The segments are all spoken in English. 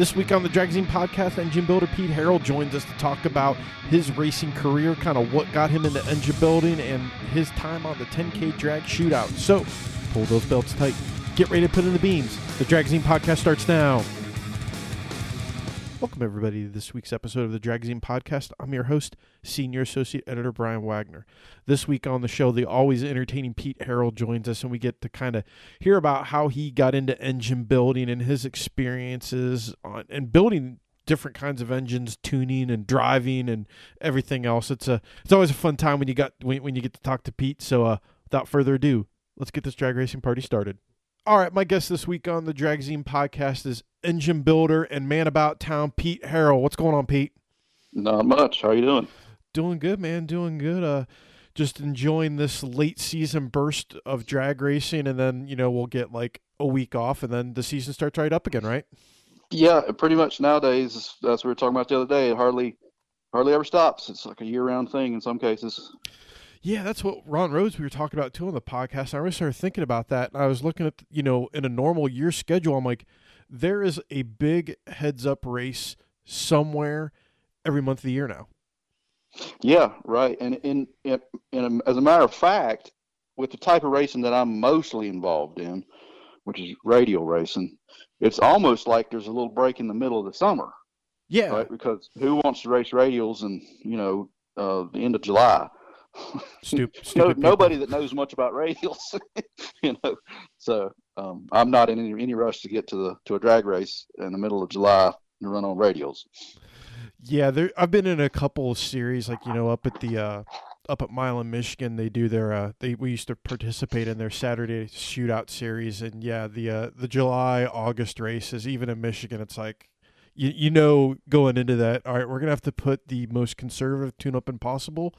This week on the Dragzine podcast, engine builder Pete Harrell joins us to talk about his racing career, kind of what got him into engine building, and his time on the 10K drag shootout. So, pull those belts tight. Get ready to put in the beams. The Dragzine podcast starts now. Welcome, everybody, to this week's episode of the Dragzine Podcast. I'm your host, Senior Associate Editor Brian Wagner. This week on the show, the always entertaining Pete Harrell joins us, and we get to kind of hear about how he got into engine building and his experiences on and building different kinds of engines, tuning and driving and everything else. It's a it's always a fun time when you got when, when you get to talk to Pete. So, uh, without further ado, let's get this drag racing party started. All right, my guest this week on the Dragzine podcast is engine builder and man about town, Pete Harrell. What's going on, Pete? Not much. How you doing? Doing good, man. Doing good. Uh, just enjoying this late season burst of drag racing, and then you know we'll get like a week off, and then the season starts right up again, right? Yeah, pretty much nowadays. That's what we were talking about the other day. It hardly, hardly ever stops. It's like a year-round thing in some cases. Yeah, that's what Ron Rhodes we were talking about too on the podcast. I really started thinking about that, and I was looking at you know in a normal year schedule. I'm like, there is a big heads up race somewhere every month of the year now. Yeah, right. And in, in, in as a matter of fact, with the type of racing that I'm mostly involved in, which is radial racing, it's almost like there's a little break in the middle of the summer. Yeah. Right. Because who wants to race radials in you know uh, the end of July? Stupid. no, nobody that knows much about radials, you know. So um, I'm not in any, any rush to get to the to a drag race in the middle of July to run on radials. Yeah, there. I've been in a couple of series, like you know, up at the uh, up at Milan, Michigan. They do their. Uh, they we used to participate in their Saturday shootout series, and yeah, the uh, the July August races, even in Michigan, it's like you you know going into that. All right, we're gonna have to put the most conservative tune up impossible,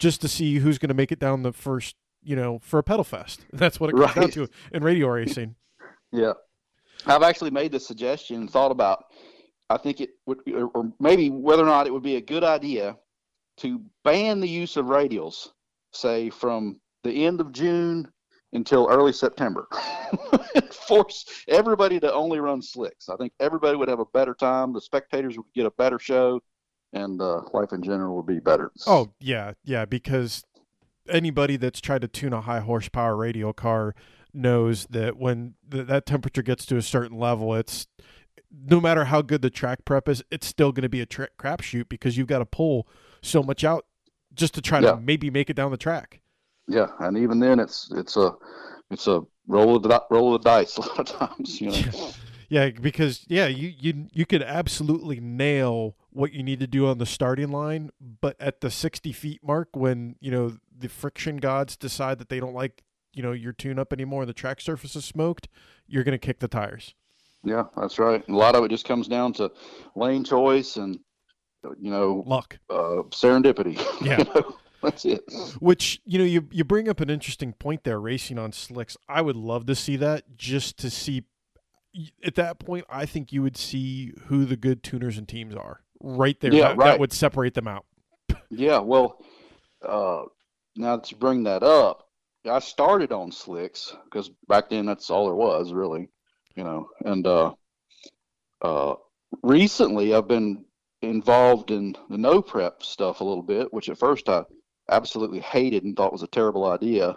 just to see who's gonna make it down the first. You know, for a pedal fest. That's what it comes Right. down to in radial racing. Yeah, I've actually made the suggestion, and thought about. I think it would, or maybe whether or not it would be a good idea to ban the use of radials, say from the end of June until early September. Force everybody to only run slicks. I think everybody would have a better time. The spectators would get a better show, and uh, life in general would be better. Oh yeah, yeah. Because anybody that's tried to tune a high horsepower radial car knows that when th- that temperature gets to a certain level, it's no matter how good the track prep is, it's still going to be a tra- crapshoot because you've got to pull so much out just to try Yeah. to maybe make it down the track. Yeah, and even then, it's it's a it's a roll of the roll of the dice a lot of times. You know. Yeah, because yeah, you you you could absolutely nail what you need to do on the starting line, but at the sixty feet mark, when you know the friction gods decide that they don't like you know your tune up anymore and the track surface is smoked, you're gonna kick the tires. Yeah, that's right. A lot of it just comes down to lane choice and you know Luck. uh, serendipity. Yeah. you know? that's it. Which you know you you bring up an interesting point there. Racing on slicks, I would love to see that. Just to see, at that point, I think you would see who the good tuners and teams are right there. Yeah, that, right. that would separate them out. Yeah. Well, uh, now that you bring that up, I started on slicks because back then that's all there was really, you know. And uh, uh, recently I've been involved in the no prep stuff a little bit, which at first I absolutely hated and thought was a terrible idea.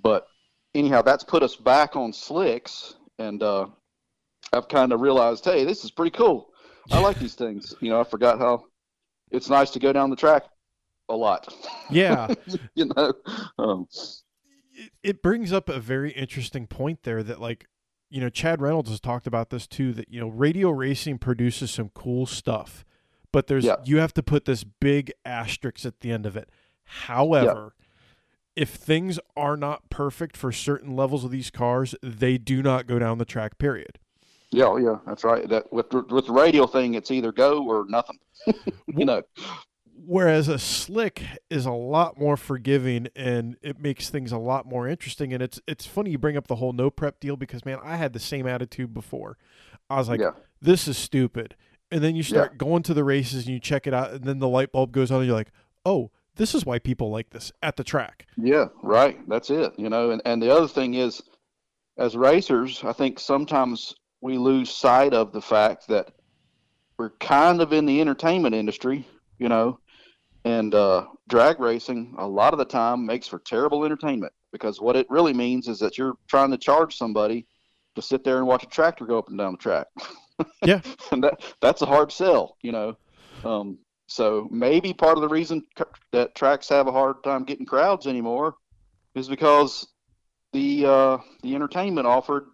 But anyhow, that's put us back on slicks, and uh, I've kind of realized, hey, this is pretty cool. I like these things. You know, I forgot how it's nice to go down the track a lot. Yeah. you know, um, it, it brings up a very interesting point there that like you know chad reynolds has talked about this too that you know radial racing produces some cool stuff but there's Yeah. you have to put this big asterisk at the end of it however if things are not perfect for certain levels of these cars they do not go down the track period yeah, yeah, that's right. That with the- with the radial thing, it's either go or nothing. you know, whereas a slick is a lot more forgiving and it makes things a lot more interesting and it's it's funny you bring up the whole no prep deal because man I had the same attitude before I was like yeah, this is stupid and then you start going to the races and you check it out and then the light bulb goes on and you're like oh this is why people like this at the track yeah, right. That's it. You know, and and the other thing is, as racers, I think sometimes we lose sight of the fact that we're kind of in the entertainment industry, you know, and uh, drag racing a lot of the time makes for terrible entertainment because what it really means is that you're trying to charge somebody to sit there and watch a tractor go up and down the track. Yeah. and that that's a hard sell, you know. Um, so maybe part of the reason that tracks have a hard time getting crowds anymore is because the uh, the entertainment offered,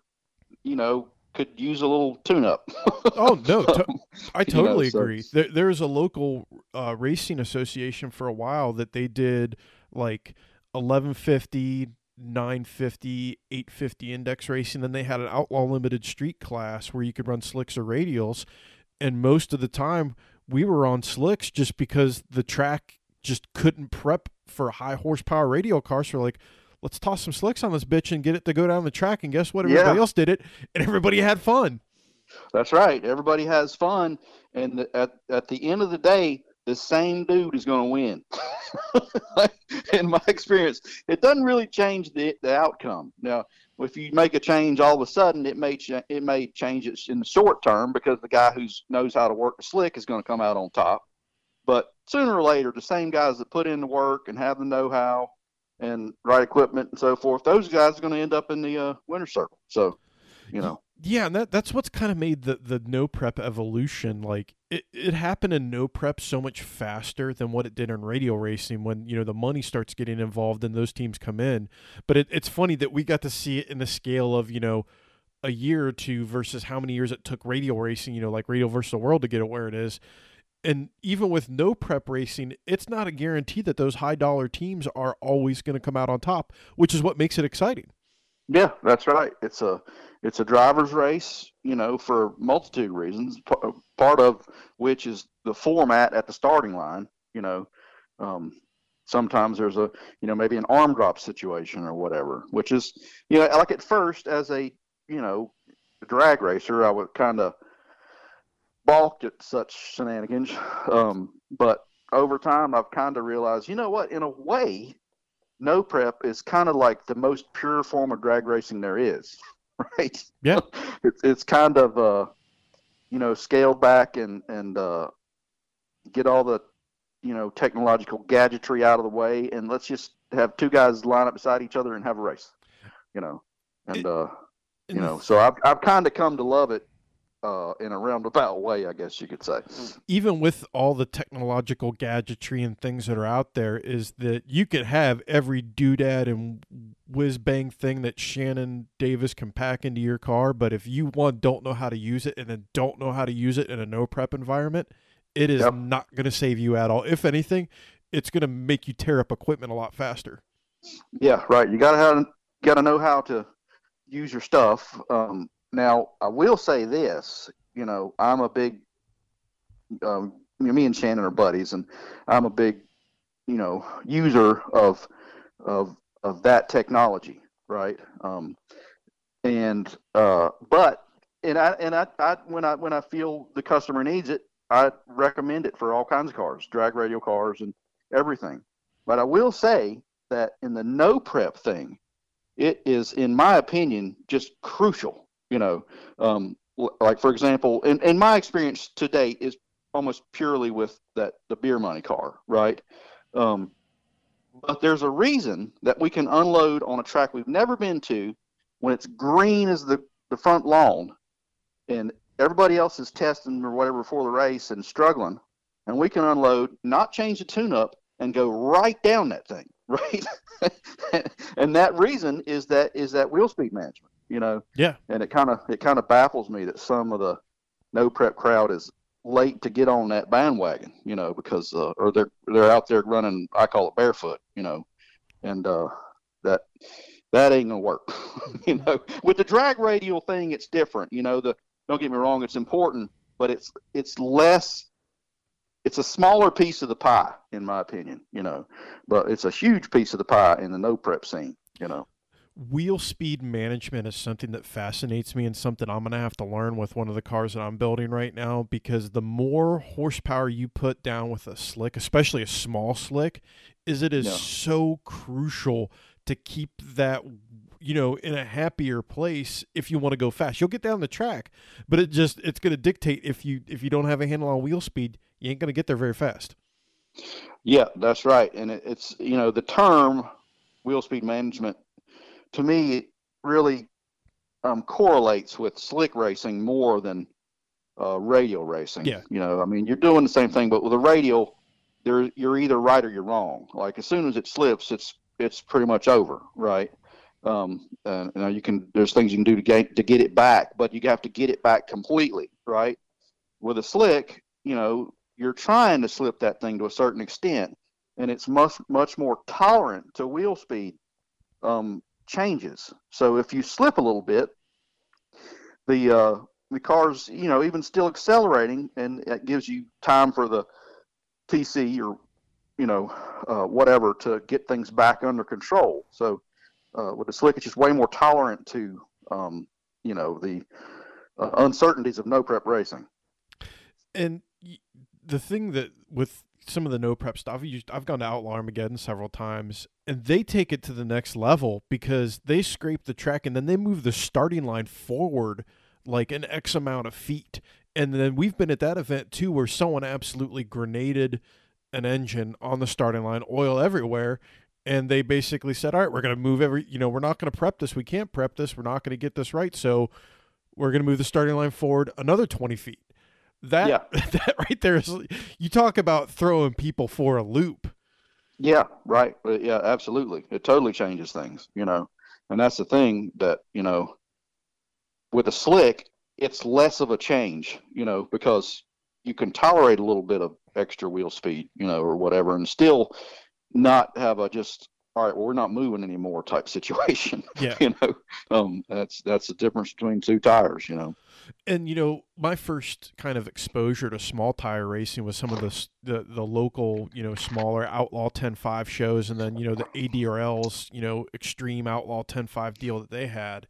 you know, could use a little tune-up. oh no, to- I totally know, so- agree. There, there's a local uh, racing association for a while that they did like 1150, 950, 850 index racing. Then they had an outlaw limited street class where you could run slicks or radials, and most of the time we were on slicks just because the track just couldn't prep for high horsepower radial cars. So we're like. Let's toss some slicks on this bitch and get it to go down the track. And guess what? Everybody Yeah. else did it, and everybody had fun. That's right. Everybody has fun, and the, at at the end of the day, the same dude is going to win. In my experience, it doesn't really change the the outcome. Now, if you make a change all of a sudden, it may cha- it may change it in the short term because the guy who knows how to work the slick is going to come out on top. But sooner or later, the same guys that put in the work and have the know-how and right equipment and so forth, those guys are going to end up in the uh, winner circle. So, you know. Yeah, and that that's what's kind of made the the no prep evolution like it, it happened in no prep so much faster than what it did in radial racing when you know the money starts getting involved and those teams come in. But it, it's funny that we got to see it in the scale of you know a year or two versus how many years it took radial racing. You know, like Radial versus the World to get it where it is. And even with no prep racing, it's not a guarantee that those high dollar teams are always going to come out on top, which is what makes it exciting. Yeah, that's right. It's a it's a driver's race, you know, for a multitude of reasons. p- Part of which is the format at the starting line. You know, um, sometimes there's a you know maybe an arm drop situation or whatever, which is you know like at first as a you know drag racer, I would kind of balked at such shenanigans. Um, but over time, I've kind of realized, you know what? In a way, no prep is kind of like the most pure form of drag racing there is, right? Yeah. it's it's kind of uh, you know, scaled back and and uh, get all the you know technological gadgetry out of the way, and let's just have two guys line up beside each other and have a race, you know, and It- uh, you know, so I've I've kind of come to love it. Uh, in a roundabout way, I guess you could say. even with all the technological gadgetry and things that are out there, is that you could have every doodad and whiz bang thing that Shannon Davis can pack into your car, but if you one don't know how to use it and then don't know how to use it in a no prep environment, it is Yep. not going to save you at all. If anything, it's going to make you tear up equipment a lot faster. Yeah, right. You gotta have gotta know how to use your stuff. Um, now, I will say this. You know, I'm a big. Um, me and Shannon are buddies, and I'm a big, you know, user of of of that technology, right? Um, and uh, but and I and I, I when I when I feel the customer needs it, I recommend it for all kinds of cars, drag radial cars, and everything. But I will say that in the no prep thing, it is, in my opinion, just crucial. You know, um, like for example, in, in my experience to date is almost purely with that the beer money car, right? Um, but there's a reason that we can unload on a track we've never been to when it's green as the, the front lawn and everybody else is testing or whatever before the race and struggling and we can unload not change the tune up and go right down that thing right and that reason is that is that wheel speed management you know? Yeah. and it kind of it kind of baffles me that some of the no prep crowd is late to get on that bandwagon you know because uh, or they're they're out there running i call it barefoot you know? And uh that that ain't gonna work you know? With the drag radial thing it's different you know the don't get me wrong it's important but it's it's less it's a smaller piece of the pie in my opinion you know? But it's a huge piece of the pie in the no prep scene you know wheel speed management is something that fascinates me and something I'm going to have to learn with one of the cars that I'm building right now because the more horsepower you put down with a slick, especially a small slick, is it is Yeah. so crucial to keep that you know, in a happier place if you want to go fast. You'll get down the track, but it just it's going to dictate if you if you don't have a handle on wheel speed, you ain't going to get there very fast. Yeah, that's right. And it, it's you know the term wheel speed management to me it really um, correlates with slick racing more than uh, radial racing. Yeah. You know, I mean, you're doing the same thing, but with a radial, there you're either right or you're wrong. Like as soon as it slips, it's it's pretty much over, right? Um, and you know, you can there's things you can do to get to get it back, but you have to get it back completely, right? With a slick, you know, you're trying to slip that thing to a certain extent, and it's much much more tolerant to wheel speed um, changes. So if you slip a little bit, the uh, the car's you know even still accelerating, and it gives you time for the TC or you know uh, whatever to get things back under control. So uh, with the slick, it's just way more tolerant to um, you know the uh, uncertainties of no prep racing. And the thing that with some of the no prep stuff, I've gone to Outlaw Armageddon several times, and they take it to the next level because they scrape the track and then they move the starting line forward like an X amount of feet. And then we've been at that event too where someone absolutely grenaded an engine on the starting line, oil everywhere. And they basically said, all right, we're going to move every, you know, we're not going to prep this. We can't prep this. We're not going to get this right. So we're going to move the starting line forward another 20 feet. That, Yeah. that right there is, you talk about throwing people for a loop. Yeah, right. Uh, Yeah, absolutely. It totally changes things, you know. And that's the thing that, you know, with a slick, it's less of a change, you know, because you can tolerate a little bit of extra wheel speed, you know, or whatever, and still not have a just all right, well, we're not moving anymore type situation. Yeah. you know, um, that's that's the difference between two tires, you know. And you know, my first kind of exposure to small tire racing was some of the the, the local, you know, smaller outlaw 10-5 shows, and then you know the ADRL's, you know, extreme outlaw 10-5 deal that they had.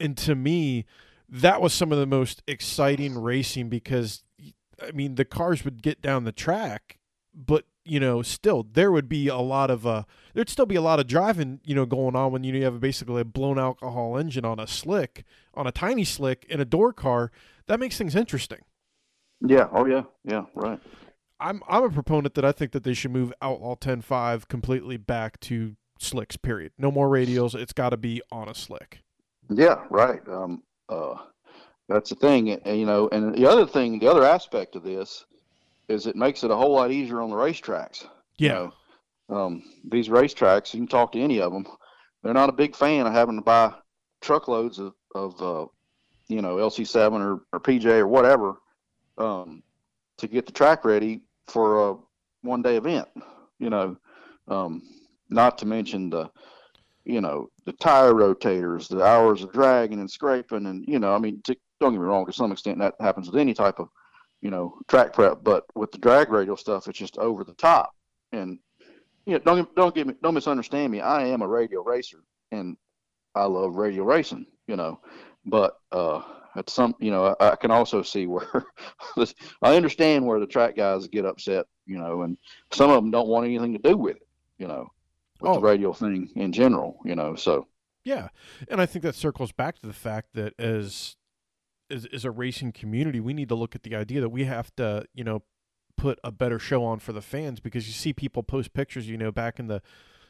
And to me, that was some of the most exciting racing because, I mean, the cars would get down the track, but you know, still there would be a lot of uh, there'd still be a lot of driving, you know, going on when you have basically a blown alcohol engine on a slick, on a tiny slick in a door car. That makes things interesting. Yeah. Oh yeah. Yeah. Right. I'm I'm a proponent that I think that they should move Outlaw 10.5 completely back to slicks. Period. No more radials. It's got to be on a slick. Yeah, right. Um, uh, that's the thing, and, you know. And the other thing, the other aspect of this is it makes it a whole lot easier on the racetracks. you Yeah. know. um, these racetracks, you can talk to any of them. They're not a big fan of having to buy truckloads of, of uh, you know, LC7 or, or PJ or whatever um, to get the track ready for a one day event. You know, um, not to mention the, you know, the tire rotators, the hours of dragging and scraping, and you know, I mean, to, don't get me wrong, to some extent that happens with any type of, you know, track prep, but with the drag radial stuff, it's just over the top. And you know, don't don't get me, don't misunderstand me. I am a radial racer, and I love radial racing. You know, but uh, at some, you know, I, I can also see where this, I understand where the track guys get upset. You know, and some of them don't want anything to do with it. You know, with Oh. the radial thing in general. You know, so Yeah, and I think that circles back to the fact that as as, as a racing community, we need to look at the idea that we have to, you know, put a better show on for the fans because you see people post pictures, you know, back in the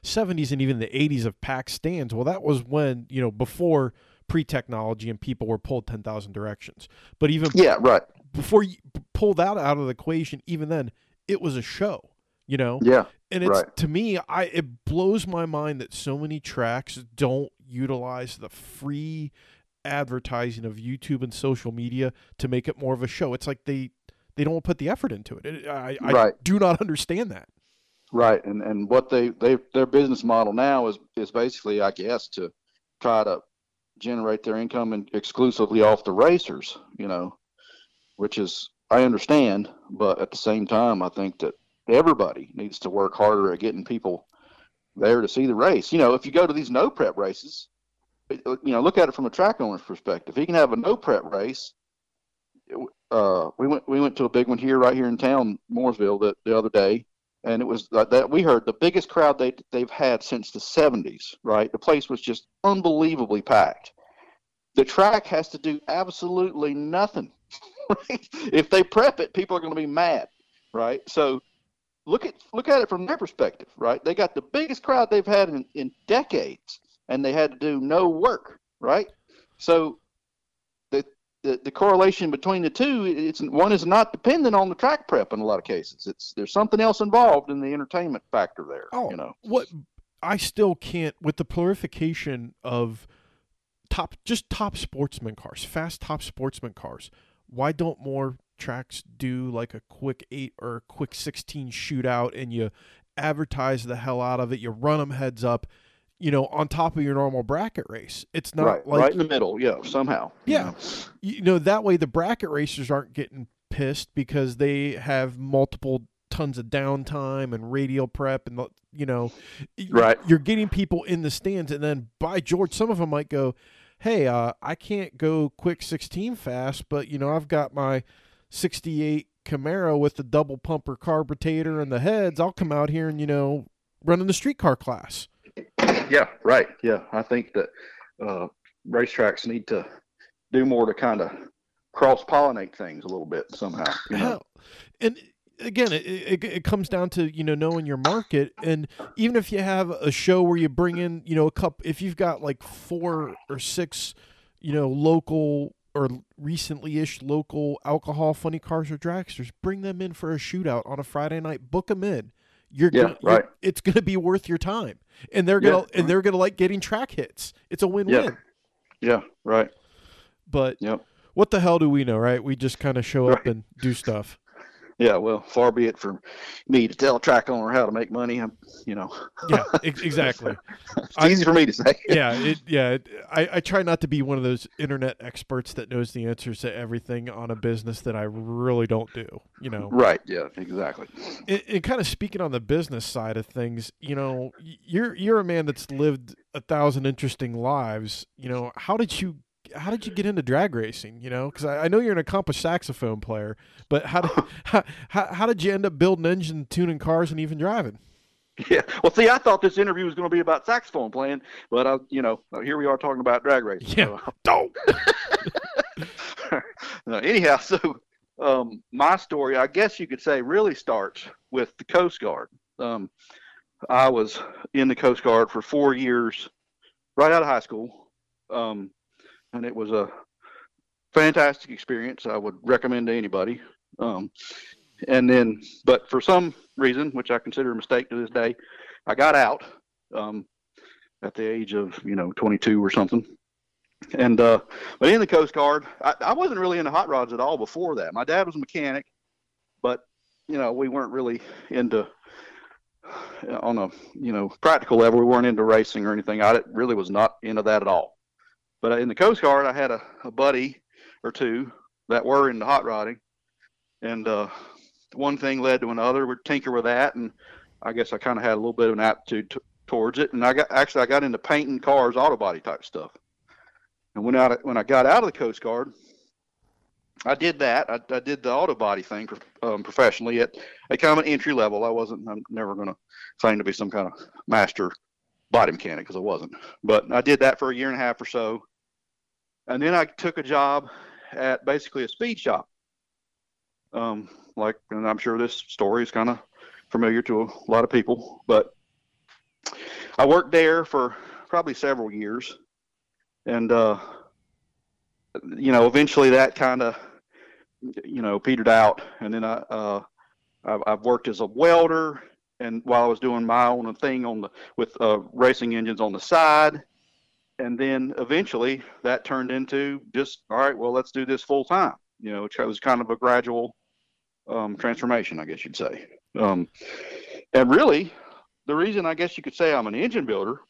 70s and even the 80s of packed stands. Well, that was when, you know, before pre-technology and people were pulled 10,000 directions. But even yeah, right. before you pull that out of the equation, even then, it was a show, you know? Yeah, and it's Right. to me i it blows my mind that so many tracks don't utilize the free advertising of youtube and social media to make it more of a show it's like they they don't put the effort into it, It- i, I Right. do not understand that right. And and what they they their business model now is is basically, I guess, to try to generate their income and exclusively off the racers. You know, which is I understand, but at the same time, I think that everybody needs to work harder at getting people there to see the race. You know, if you go to these no prep races, you know, look at it from a track owner's perspective. He can have a no prep race. Uh, we went we went to a big one here, right here in town, Mooresville, the, the other day, and it was uh, that we heard the biggest crowd they they've had since the 70s. Right, the place was just unbelievably packed. The track has to do absolutely nothing. Right? If they prep it, people are going to be mad. Right, so look at look at it from their perspective. Right, they got the biggest crowd they've had in, in decades, and they had to do no work. Right, so the, the correlation between the two it's one is not dependent on the track prep in a lot of cases it's there's something else involved in the entertainment factor there oh, you know what i still can't with the prolification of top just top sportsman cars fast top sportsman cars why don't more tracks do like a quick 8 or a quick 16 shootout and you advertise the hell out of it you run them heads up you know, on top of your normal bracket race. It's not right, like right in the middle, yeah, somehow. Yeah, you know. you know that way the bracket racers aren't getting pissed because they have multiple tons of downtime and radial prep and you know, right. You're getting people in the stands, and then by George, some of them might go, "Hey, uh, I can't go quick 16 fast, but you know, I've got my 68 Camaro with the double pumper carburetor and the heads. I'll come out here and you know, run in the streetcar class." Yeah, right. Yeah, I think that uh, racetracks need to do more to kind of cross pollinate things a little bit somehow. You know? And again, it, it, it, comes down to you know knowing your market, and even if you have a show where you bring in you know a cup, if you've got like four or six, you know, local or recently-ish local alcohol funny cars or dragsters, bring them in for a shootout on a Friday night. Book them in you're yeah, gonna, right. You're, it's going to be worth your time, and they're gonna yeah, and they're gonna like getting track hits. It's a win-win. Yeah, yeah right. But yep. what the hell do we know, right? We just kind of show up and do stuff yeah, well, far be it from me to tell a track owner how to make money. I'm, you know. yeah, exactly. it's I, easy for me to say. yeah, it, yeah. It, I, I try not to be one of those internet experts that knows the answers to everything on a business that I really don't do. You know. Right. Yeah. Exactly. And, and kind of speaking on the business side of things, you know, you're you're a man that's lived a thousand interesting lives. You know, how did you how did you get into drag racing? You know, because I, I, know you're an accomplished saxophone player, but how did how, how, how did you end up building engines, tuning cars, and even driving? Yeah. Well, see, I thought this interview was going to be about saxophone playing, but I, you know, here we are talking about drag racing. Yeah. So. no, anyhow, so um, my story, I guess you could say, really starts with the Coast Guard. Um, I was in the Coast Guard for four years, right out of high school. Um, and it was a fantastic experience. I would recommend to anybody. Um, and then, but for some reason, which I consider a mistake to this day, I got out um, at the age of you know 22 or something. And uh, but in the Coast Guard, I, I wasn't really into hot rods at all before that. My dad was a mechanic, but you know we weren't really into on a you know practical level. We weren't into racing or anything. I really was not into that at all. But in the Coast Guard, I had a, a buddy or two that were into hot rodding, and uh, one thing led to another. We'd tinker with that, and I guess I kind of had a little bit of an aptitude t- towards it. And I got actually I got into painting cars, auto body type stuff. And when I when I got out of the Coast Guard, I did that. I, I did the auto body thing um, professionally at a kind of an entry level. I wasn't. I'm never going to claim to be some kind of master body mechanic because I wasn't. But I did that for a year and a half or so, and then I took a job at basically a speed shop. Um, like, and I'm sure this story is kind of familiar to a lot of people, but I worked there for probably several years, and uh, you know, eventually that kind of you know petered out, and then I uh, I've, I've worked as a welder, and while I was doing my own thing on the with uh, racing engines on the side, and then eventually that turned into just all right well let's do this full time you know it was kind of a gradual um, transformation i guess you'd say. Um, and really the reason i guess you could say i'm an engine builder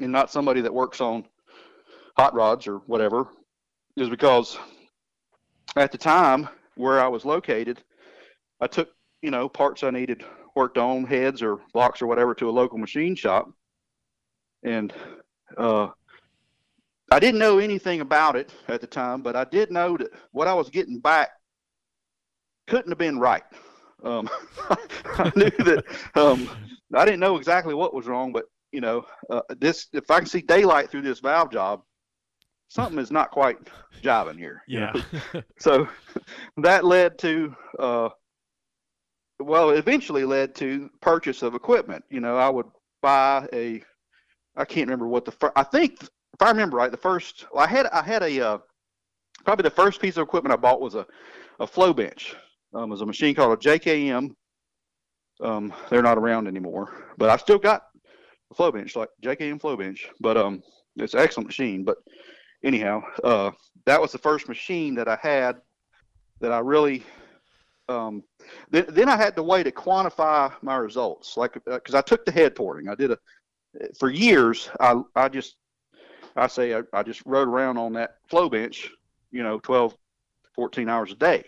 and not somebody that works on hot rods or whatever is because at the time where i was located i took you know parts i needed worked on heads or blocks or whatever to a local machine shop. And uh, I didn't know anything about it at the time, but I did know that what I was getting back couldn't have been right. Um, I knew that um, I didn't know exactly what was wrong, but you know, uh, this if I can see daylight through this valve job, something is not quite jiving here. Yeah. so that led to, uh, well, eventually led to purchase of equipment. You know, I would buy a, I can't remember what the first, I think if I remember right, the first, well, I had, I had a, uh, probably the first piece of equipment I bought was a, a flow bench. Um, it was a machine called a JKM. Um, they're not around anymore, but I still got a flow bench, like JKM flow bench. But um, it's an excellent machine. But anyhow, uh, that was the first machine that I had that I really. Um, then, then I had to wait to quantify my results, like because uh, I took the head porting. I did a for years. I I just I say I, I just rode around on that flow bench, you know, 12, 14 hours a day.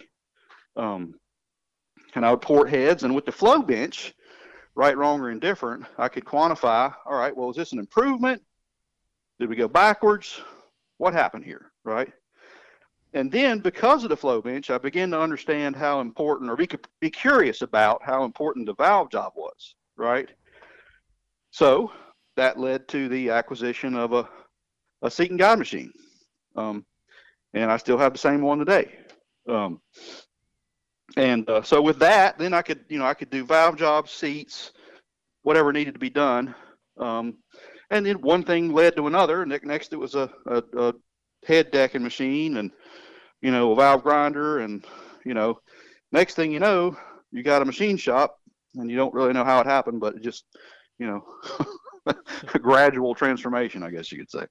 Um, and I would port heads, and with the flow bench, right, wrong, or indifferent, I could quantify. All right, well, is this an improvement? Did we go backwards? What happened here, right? And then because of the flow bench, I began to understand how important, or be, be curious about how important the valve job was, right? So that led to the acquisition of a, a seat and guide machine. Um, and I still have the same one today. Um, and uh, so with that, then I could, you know, I could do valve jobs, seats, whatever needed to be done. Um, and then one thing led to another. Next, it was a, a, a head decking machine and, you know, a valve grinder. And, you know, next thing you know, you got a machine shop and you don't really know how it happened, but it just, you know, gradual transformation, I guess you could say.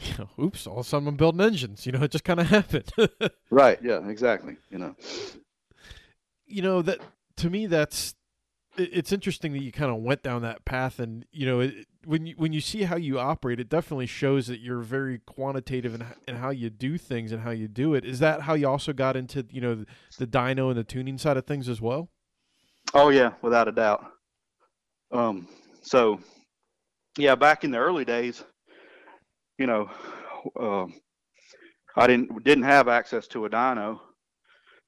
You know, oops, all of a sudden I'm building engines. You know, it just kind of happened. right. Yeah, exactly. You know, you know, that to me, that's, it's interesting that you kind of went down that path and, you know, it, when you when you see how you operate, it definitely shows that you're very quantitative in, in how you do things and how you do it. Is that how you also got into you know the, the dyno and the tuning side of things as well? Oh yeah, without a doubt. Um, so yeah, back in the early days, you know, uh, I didn't didn't have access to a dyno,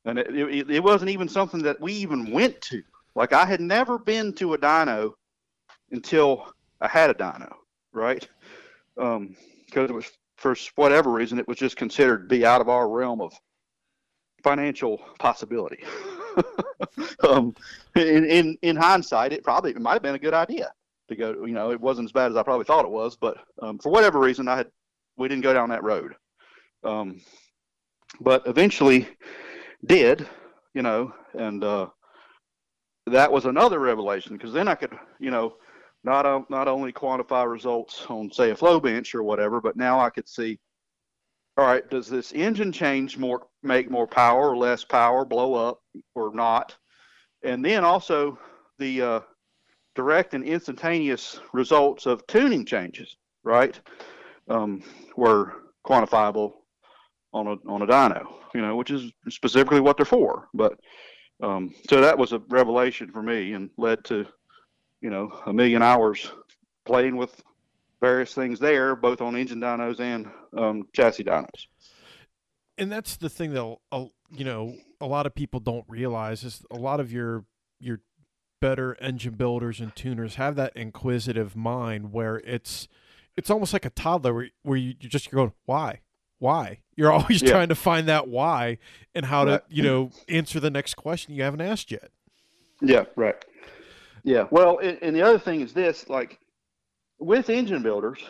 and it, it, it wasn't even something that we even went to. Like I had never been to a dyno until I had a dyno, right? Because um, it was for whatever reason it was just considered to be out of our realm of financial possibility. um, in, in in hindsight, it probably it might have been a good idea to go. You know, it wasn't as bad as I probably thought it was, but um, for whatever reason, I had we didn't go down that road. Um, but eventually, did you know, and uh, that was another revelation because then I could you know not not only quantify results on say a flow bench or whatever, but now I could see, all right, does this engine change more, make more power or less power, blow up or not, and then also the uh, direct and instantaneous results of tuning changes, right, um, were quantifiable on a on a dyno, you know, which is specifically what they're for. But um, so that was a revelation for me and led to you know, a million hours playing with various things there, both on engine dynos and um, chassis dynos. And that's the thing that uh, you know a lot of people don't realize is a lot of your your better engine builders and tuners have that inquisitive mind where it's it's almost like a toddler where, where you, you just you're going why why you're always yeah. trying to find that why and how right. to you know answer the next question you haven't asked yet yeah right yeah. Well, and the other thing is this like with engine builders,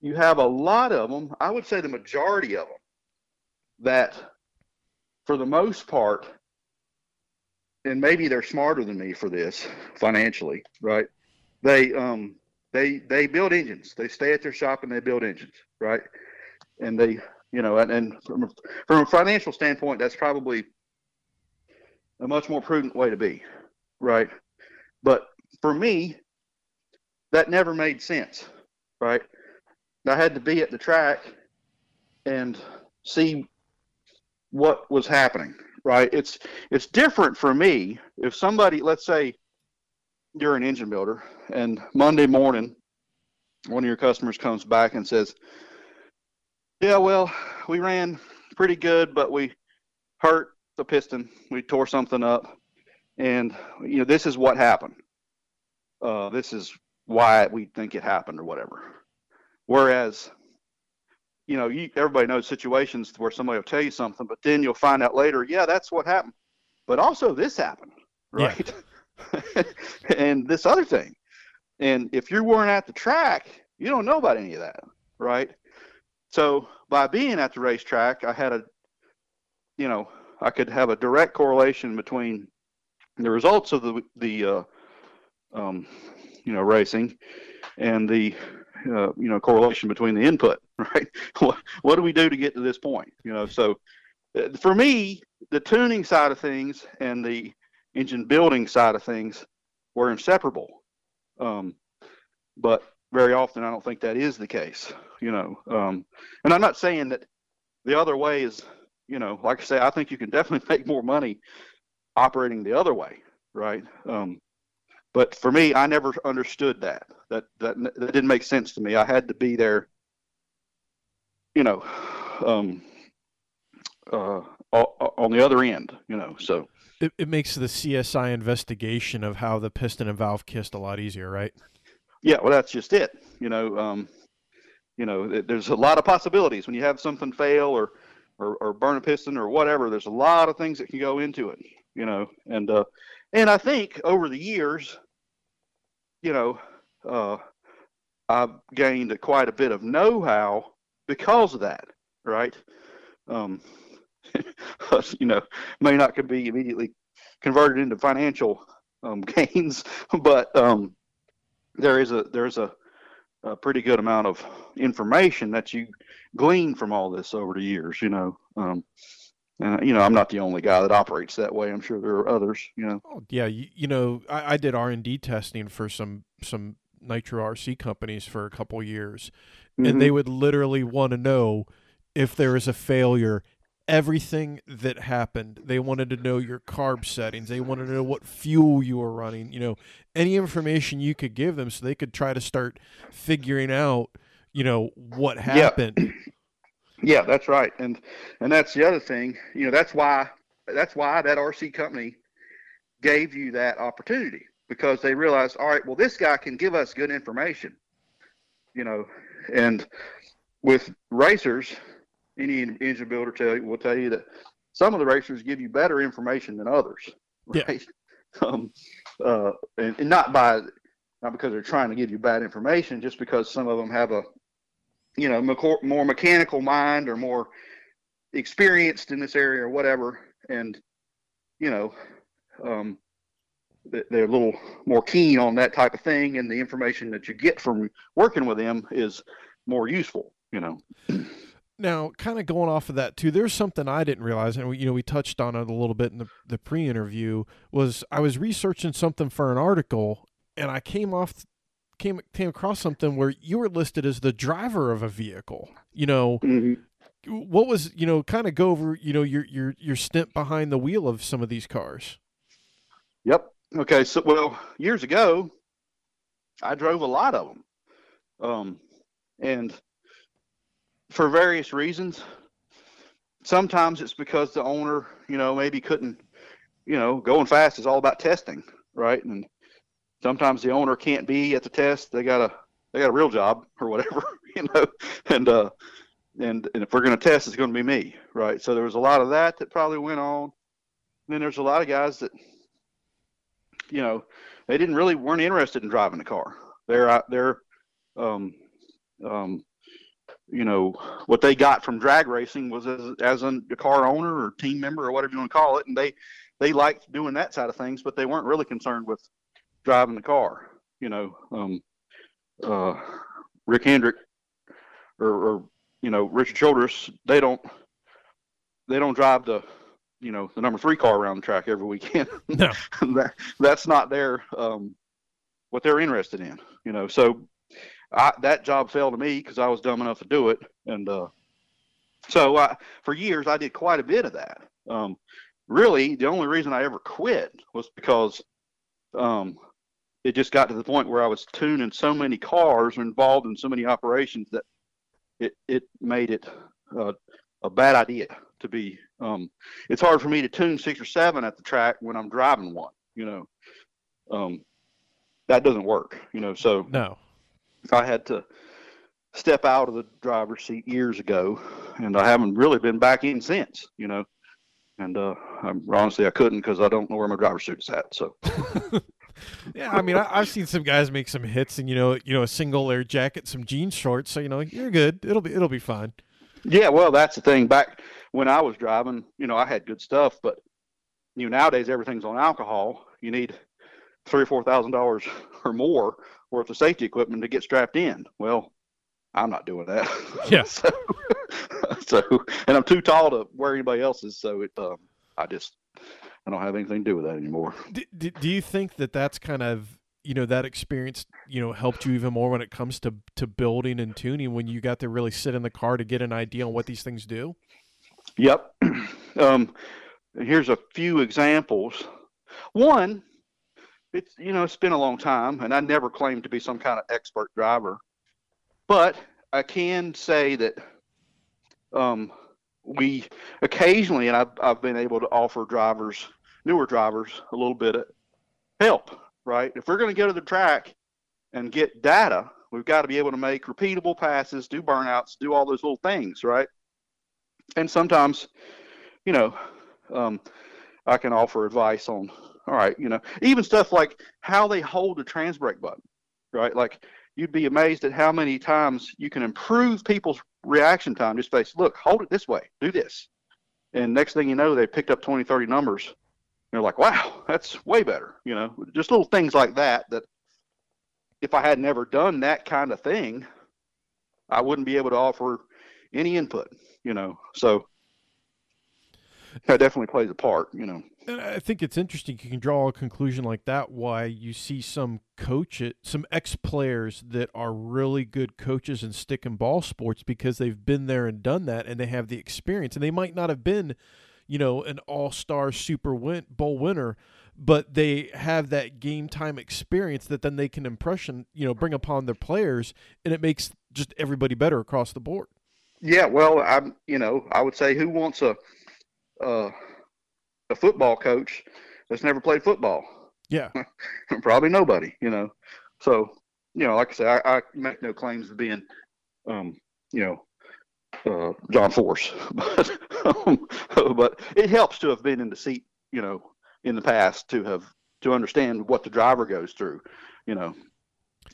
you have a lot of them, I would say the majority of them, that for the most part, and maybe they're smarter than me for this financially, right? They um they they build engines. They stay at their shop and they build engines, right? And they you know and, and from from a financial standpoint, that's probably a much more prudent way to be, right? But for me, that never made sense, right? I had to be at the track and see what was happening, right? It's it's different for me if somebody, let's say, you're an engine builder, and Monday morning, one of your customers comes back and says, "Yeah, well, we ran pretty good, but we hurt the piston. We tore something up, and you know this is what happened. Uh, this is why we think it happened or whatever. Whereas, you know, you, everybody knows situations where somebody will tell you something, but then you'll find out later, yeah, that's what happened. But also this happened, right? Yeah. and this other thing. And if you weren't at the track, you don't know about any of that, right? So by being at the racetrack, I had a, you know, I could have a direct correlation between the results of the the uh, um, you know racing and the uh, you know correlation between the input right what, what do we do to get to this point you know so uh, for me the tuning side of things and the engine building side of things were inseparable um, but very often i don't think that is the case you know um, and i'm not saying that the other way is you know like i say i think you can definitely make more money operating the other way right um, but for me, I never understood that. That that that didn't make sense to me. I had to be there, you know, um, uh, on the other end, you know. So it, it makes the CSI investigation of how the piston and valve kissed a lot easier, right? Yeah, well, that's just it. You know, um, you know, there's a lot of possibilities when you have something fail or, or, or burn a piston or whatever. There's a lot of things that can go into it. You know, and uh, and I think over the years, you know, uh, I've gained quite a bit of know-how because of that, right? Um, you know, may not could be immediately converted into financial um, gains, but um, there is a there's a, a, pretty good amount of information that you glean from all this over the years. You know, um, and you know, I'm not the only guy that operates that way. I'm sure there are others. You know. Oh, yeah, you, you know, I, I did R and D testing for some some nitro RC companies for a couple years, mm-hmm. and they mm-hmm. would literally want to know if there is a failure. Everything that happened, they wanted to know your carb settings. They wanted to know what fuel you were running. You know, any information you could give them, so they could try to start figuring out, you know, what happened. Yeah. Yeah, that's right, and and that's the other thing. You know, that's why that's why that RC company gave you that opportunity because they realized, all right, well, this guy can give us good information. You know, and with racers, any engine builder tell you will tell you that some of the racers give you better information than others, right? Yeah. Um, uh, and, and not by not because they're trying to give you bad information, just because some of them have a you know, more mechanical mind or more experienced in this area or whatever, and you know, um, they're a little more keen on that type of thing, and the information that you get from working with them is more useful. You know. Now, kind of going off of that too, there's something I didn't realize, and we, you know we touched on it a little bit in the, the pre-interview. Was I was researching something for an article, and I came off came came across something where you were listed as the driver of a vehicle. You know, mm-hmm. what was you know kind of go over you know your your your stint behind the wheel of some of these cars. Yep. Okay. So well, years ago, I drove a lot of them, um, and for various reasons. Sometimes it's because the owner, you know, maybe couldn't, you know, going fast is all about testing, right? And sometimes the owner can't be at the test. They got a they got a real job or whatever, you know. And uh, and and if we're going to test, it's going to be me, right? So there was a lot of that that probably went on. And then there's a lot of guys that, you know, they didn't really weren't interested in driving the car. They're they're, um, um, you know, what they got from drag racing was as as a car owner or team member or whatever you want to call it, and they they liked doing that side of things, but they weren't really concerned with driving the car. You know, um, uh, Rick Hendrick or, or, you know Richard Childress, they don't they don't drive the you know the number three car around the track every weekend. No, that, that's not their um, what they're interested in. You know, so I, that job fell to me because I was dumb enough to do it, and uh, so I, for years I did quite a bit of that. Um, really, the only reason I ever quit was because um, it just got to the point where I was tuning so many cars and involved in so many operations that it it made it uh, a bad idea to be. Um, it's hard for me to tune six or seven at the track when I'm driving one. you know. Um, that doesn't work, you know. So no, I had to step out of the driver's seat years ago, and I haven't really been back in since, you know. And uh, I'm, honestly, I couldn't because I don't know where my driver's suit is at. So. yeah, I mean, I, have seen some guys make some hits, and you know, you know, a single layer jacket, some jean shorts, so you know, you're good. It'll be it'll be fine. Yeah, well, that's the thing. Back when I was driving, you know, I had good stuff, but you know, nowadays everything's on alcohol. You need three or four thousand dollars or more worth of safety equipment to get strapped in. Well, I'm not doing that. Yeah. so, so, and I'm too tall to wear anybody else's, so it, um, I just, I don't have anything to do with that anymore. Do, do, do you think that that's kind of you know that experience you know helped you even more when it comes to to building and tuning when you got to really sit in the car to get an idea on what these things do yep um, here's a few examples one it's you know it's been a long time and i never claimed to be some kind of expert driver but i can say that um, we occasionally and I've, I've been able to offer drivers newer drivers a little bit of help right? If we're going to go to the track and get data, we've got to be able to make repeatable passes, do burnouts, do all those little things, right? And sometimes, you know, um, I can offer advice on, all right, you know, even stuff like how they hold the trans brake button, right? Like you'd be amazed at how many times you can improve people's reaction time just by look, hold it this way, do this. And next thing you know, they picked up 20, 30 numbers They're like, wow, that's way better. You know, just little things like that. That if I had never done that kind of thing, I wouldn't be able to offer any input. You know, so that definitely plays a part. You know. And I think it's interesting. You can draw a conclusion like that. Why you see some coach it, some ex players that are really good coaches in stick and ball sports because they've been there and done that, and they have the experience, and they might not have been you know, an all-star Super win- Bowl winner, but they have that game time experience that then they can impression, you know, bring upon their players, and it makes just everybody better across the board. Yeah, well, I'm, you know, I would say who wants a uh, a football coach that's never played football? Yeah, probably nobody, you know. So, you know, like I say, I, I make no claims to being, um, you know, uh, John Force, but um, but it helps to have been in the seat, you know, in the past to have to understand what the driver goes through, you know.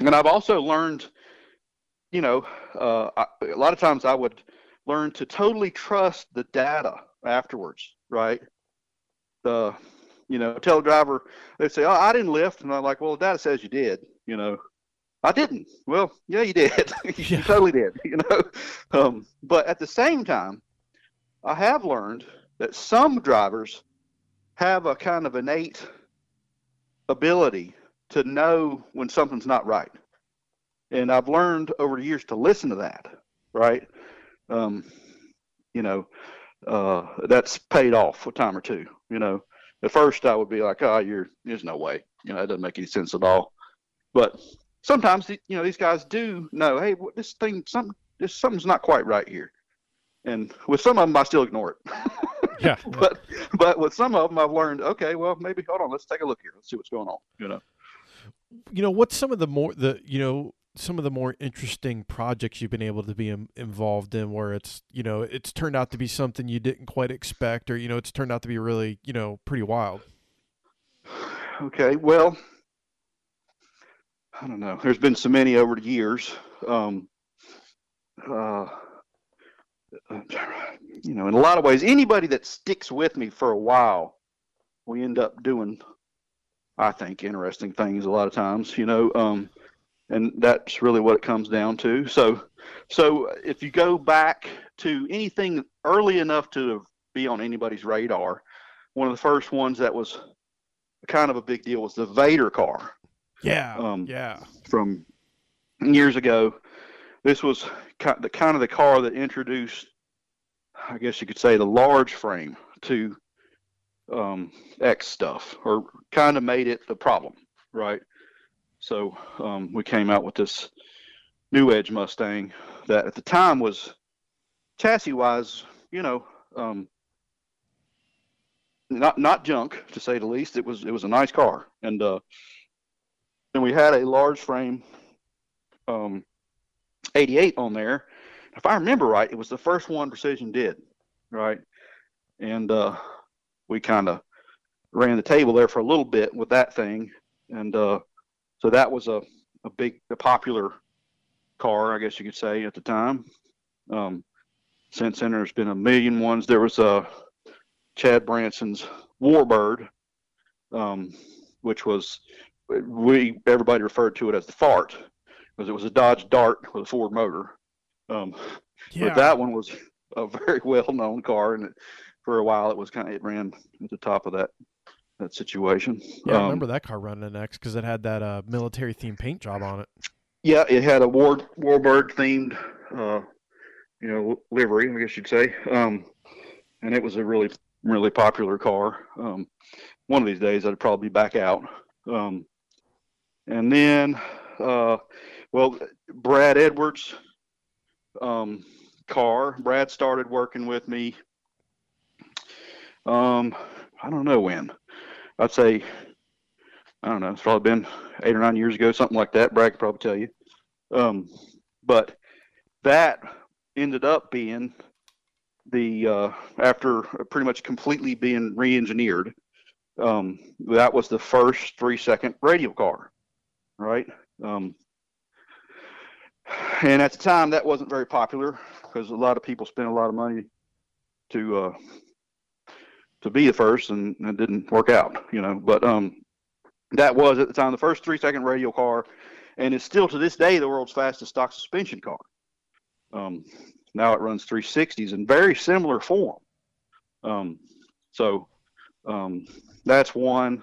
And I've also learned, you know, uh, I, a lot of times I would learn to totally trust the data afterwards, right? The, you know, tell the driver, they say, "Oh, I didn't lift," and I'm like, "Well, the data says you did," you know. I didn't. Well, yeah, you did. you yeah. totally did. You know, um, but at the same time, I have learned that some drivers have a kind of innate ability to know when something's not right, and I've learned over the years to listen to that. Right. Um, you know, uh, that's paid off a time or two. You know, at first I would be like, "Oh, you're there's no way." You know, that doesn't make any sense at all. But sometimes you know these guys do know, hey, this thing, something, this something's not quite right here. And with some of them, I still ignore it. yeah. but but with some of them, I've learned, okay, well, maybe hold on, let's take a look here, let's see what's going on. You know. You know what's some of the more the you know some of the more interesting projects you've been able to be Im- involved in where it's you know it's turned out to be something you didn't quite expect or you know it's turned out to be really you know pretty wild okay well I don't know. There's been so many over the years. Um, uh, you know, in a lot of ways, anybody that sticks with me for a while, we end up doing, I think, interesting things a lot of times. You know, um, and that's really what it comes down to. So, so if you go back to anything early enough to be on anybody's radar, one of the first ones that was kind of a big deal was the Vader car. Yeah. Um, yeah. From years ago, this was the kind of the car that introduced, I guess you could say, the large frame to um, X stuff, or kind of made it the problem, right? So um, we came out with this new Edge Mustang that at the time was chassis wise, you know, um, not not junk to say the least. It was it was a nice car, and uh, and we had a large frame, um, 88 on there. If I remember right, it was the first one Precision did, right? And uh, we kind of ran the table there for a little bit with that thing, and uh, so that was a a big a popular car, I guess you could say at the time. Um, since then, there's been a million ones. There was a uh, Chad Branson's Warbird, um, which was we everybody referred to it as the fart because it was a Dodge Dart with a Ford motor. Um, yeah. But that one was a very well-known car, and it, for a while it was kind of it ran at the top of that that situation. Yeah, um, I remember that car running next because it had that uh, military themed paint job on it. Yeah, it had a war warbird themed, uh, you know, livery, I guess you'd say. Um, and it was a really really popular car. Um, one of these days, I'd probably back out. Um, and then, uh, well, Brad Edwards' um, car. Brad started working with me. Um, I don't know when. I'd say, I don't know. It's probably been eight or nine years ago, something like that. Brad could probably tell you. Um, but that ended up being the uh, after pretty much completely being re-engineered. Um, that was the first three-second radial car, right? Um, and at the time, that wasn't very popular because a lot of people spent a lot of money to uh, to be the first, and it didn't work out, you know. But um, that was at the time the first three-second radial car, and it's still to this day the world's fastest stock suspension car. Um, now it runs 360s in very similar form. Um, so um, that's one.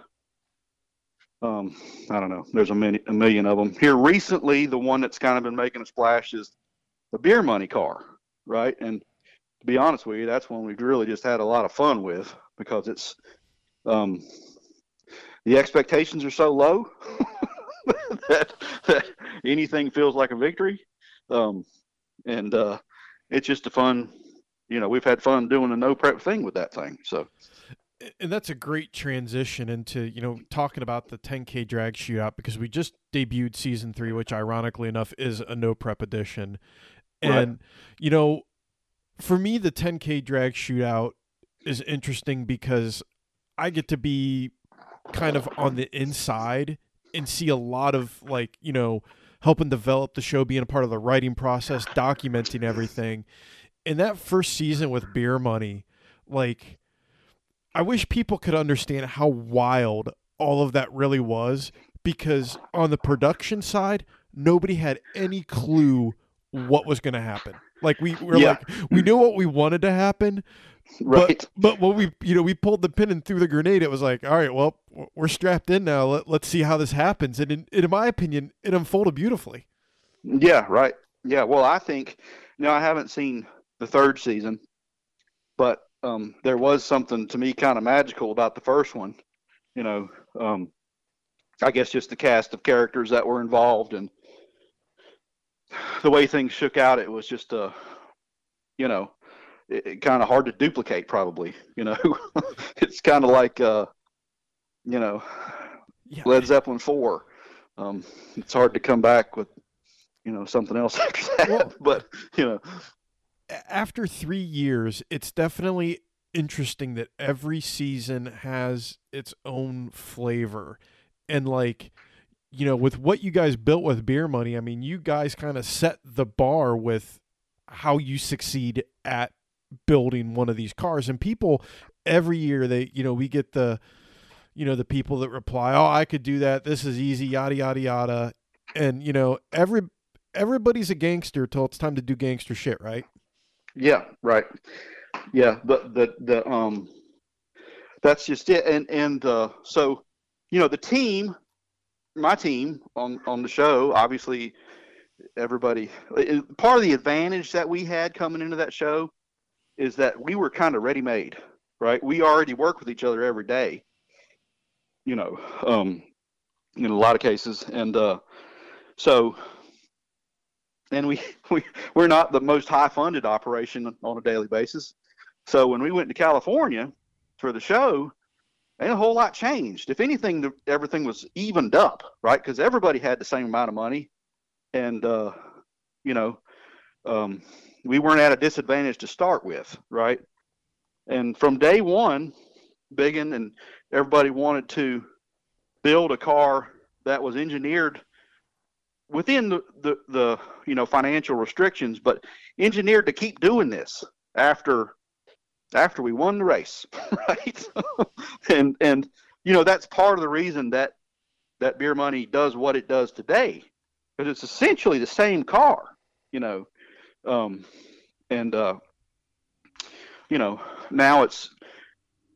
Um, I don't know. There's a, many, a million of them. Here recently, the one that's kind of been making a splash is the beer money car, right? And to be honest with you, that's one we've really just had a lot of fun with because it's um, the expectations are so low that, that anything feels like a victory. Um, and uh, it's just a fun, you know, we've had fun doing a no prep thing with that thing. So, and that's a great transition into you know talking about the 10k drag shootout because we just debuted season three, which ironically enough is a no prep edition, and right. you know, for me the 10k drag shootout is interesting because I get to be kind of on the inside and see a lot of like you know helping develop the show, being a part of the writing process, documenting everything. In that first season with Beer Money, like I wish people could understand how wild all of that really was because on the production side, nobody had any clue what was going to happen. Like we were yeah. like we knew what we wanted to happen, Right. But, but when we, you know, we pulled the pin and threw the grenade, it was like, all right, well, we're strapped in now. Let, let's see how this happens. And in, in my opinion, it unfolded beautifully. Yeah, right. Yeah. Well, I think, now I haven't seen the third season, but um, there was something to me kind of magical about the first one. You know, um, I guess just the cast of characters that were involved and the way things shook out. It was just a, you know, kind of hard to duplicate probably you know? It's kind of like uh you know yeah. led zeppelin 4 um it's hard to come back with you know something else after that well, but you know. after three years it's definitely interesting that every season has its own flavor. And like you know with what you guys built with beer money i mean you guys kind of set the bar with how you succeed at building one of these cars. And people every year they you know we get the you know the people that reply oh i could do that. This is easy yada yada yada. And you know every everybody's a gangster till it's time to do gangster shit right? Yeah right. Yeah the the the um that's just it. And and uh so you know the team my team on on the show obviously everybody part of the advantage that we had coming into that show is that we were kind of ready made, right? We already work with each other every day, you know, um, in a lot of cases. And uh, so, and we, we, we're not the most high funded operation on a daily basis. So when we went to California, for the show, ain't a whole lot changed. If anything, the, everything was evened up, right? Because everybody had the same amount of money, and uh, you know, um, we weren't at a disadvantage to start with, right? And from day one, Biggin and everybody wanted to build a car that was engineered within the, the, the you know financial restrictions, but engineered to keep doing this after after we won the race, right? and and you know that's part of the reason that that beer money does what it does today because it's essentially the same car, you know, um, and uh, you know now it's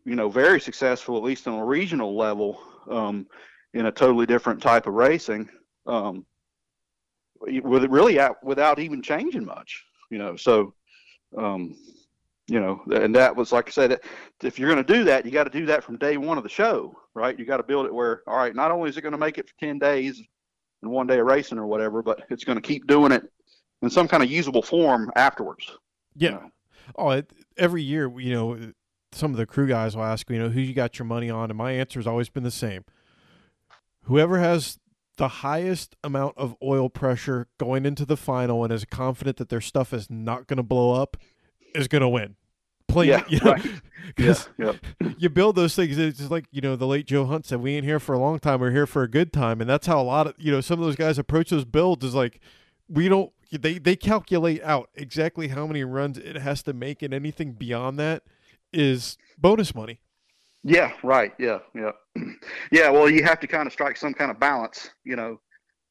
you know very successful at least on a regional level um, in a totally different type of racing um, with really out, without even changing much, you know. So um, you know, and that was like I said, if you're going to do that, you got to do that from day one of the show, right? You got to build it where, all right, not only is it going to make it for ten days and one day of racing or whatever, but it's going to keep doing it in some kind of usable form afterwards. Yeah. You know? Oh, it, every year, you know, some of the crew guys will ask, you know, who you got your money on, and my answer has always been the same: whoever has the highest amount of oil pressure going into the final and is confident that their stuff is not going to blow up is going to win. Plain, yeah, you know, right. yeah, yeah. you build those things. It's just like you know the late Joe Hunt said, "We ain't here for a long time. We're here for a good time." And that's how a lot of you know some of those guys approach those builds. Is like we don't. They they calculate out exactly how many runs it has to make, and anything beyond that is bonus money. Yeah, right. Yeah, yeah, yeah. Well, you have to kind of strike some kind of balance, you know.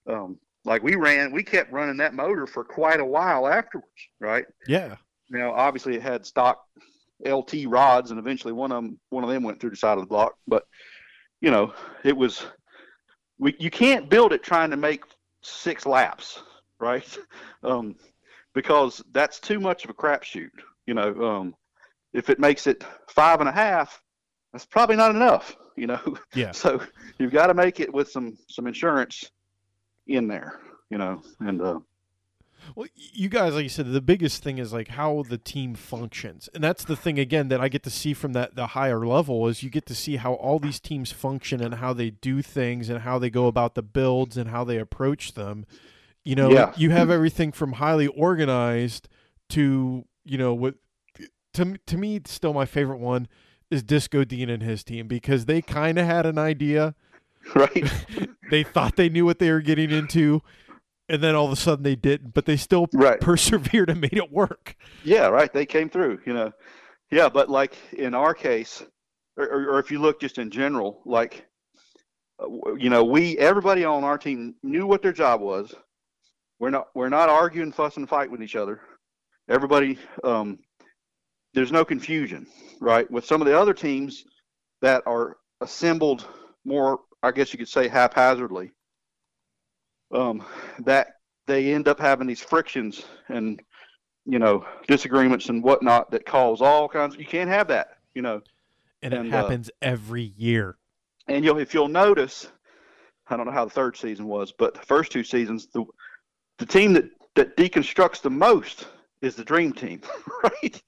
Um, like we ran, we kept running that motor for quite a while afterwards, right? Yeah. Now, obviously, it had stock LT rods, and eventually one of them one of them went through the side of the block. But you know, it was we you can't build it trying to make six laps, right? Um, because that's too much of a crapshoot. You know, um, if it makes it five and a half, that's probably not enough. You know, yeah. So you've got to make it with some some insurance in there. You know, and uh, well, you guys, like you said, the biggest thing is like how the team functions, and that's the thing again that I get to see from that the higher level is you get to see how all these teams function and how they do things and how they go about the builds and how they approach them. You know, yeah. you have everything from highly organized to you know what to to me still my favorite one is Disco Dean and his team because they kind of had an idea. Right. they thought they knew what they were getting into and then all of a sudden they didn't, but they still right. persevered and made it work. Yeah, right. They came through, you know. Yeah, but like in our case, or, or if you look just in general, like uh, you know, we everybody on our team knew what their job was. We're not we're not arguing, fuss, and fight with each other. Everybody, um, there's no confusion, right? With some of the other teams that are assembled more, I guess you could say, haphazardly um, that they end up having these frictions and you know disagreements and whatnot that cause all kinds. Of, you can't have that, you know. And, and it uh, happens uh, every year. And you'll if you'll notice, I don't know how the third season was, but the first two seasons, the the team that that deconstructs the most is the dream team, right?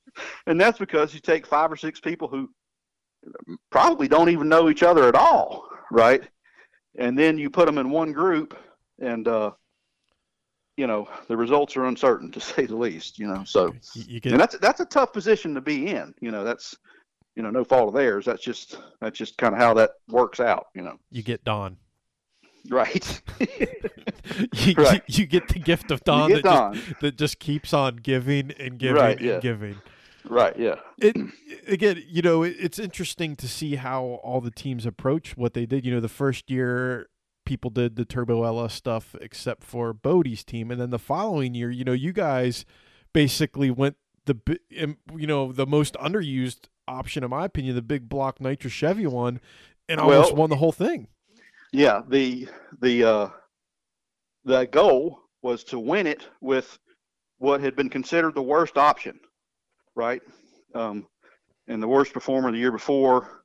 And that's because you take five or six people who probably don't even know each other at all, right? And then you put them in one group and uh, you know the results are uncertain to say the least. You know, so you get, and that's that's a tough position to be in. You know, that's you know no fault of theirs. That's just that's just kind of how that works out. You know, you get Don. Right. you, right. You, you, get the gift of Don that, Don. Just, that just keeps on giving and giving right, and giving. Right. Yeah. It again, you know, it, it's interesting to see how all the teams approach what they did. You know, the first year people did the Turbo LS stuff except for Bodie's team, and then the following year, you know, you guys basically went the you know the most underused option in my opinion, the big block Nitro Chevy one, and almost well, won the whole thing. Yeah, the the uh, the goal was to win it with what had been considered the worst option, right? Um, and the worst performer the year before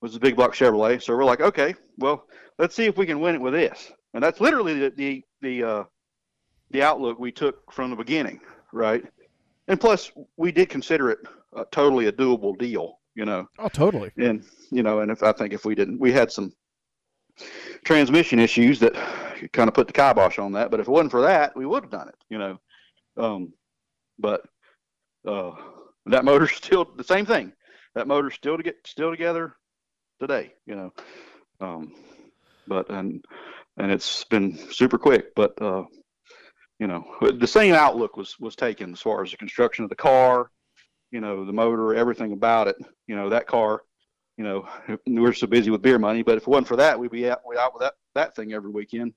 was the big block Chevrolet. So we're like, okay, well, let's see if we can win it with this. And that's literally the the the, uh, the outlook we took from the beginning, right? And plus, we did consider it uh, totally a doable deal, you know. Oh, totally. And you know, and if I think if we didn't, we had some transmission issues that kind of put the kibosh on that. But if it wasn't for that, we would have done it, you know. Um, but uh, that motor's still the same thing. That motor's still to get still together today, you know. Um, but and and it's been super quick. But uh, you know, the same outlook was was taken as far as the construction of the car, you know, the motor, everything about it. You know, that car, you know, we're so busy with beer money, but if it wasn't for that, we'd be out, we'd out with that that thing every weekend,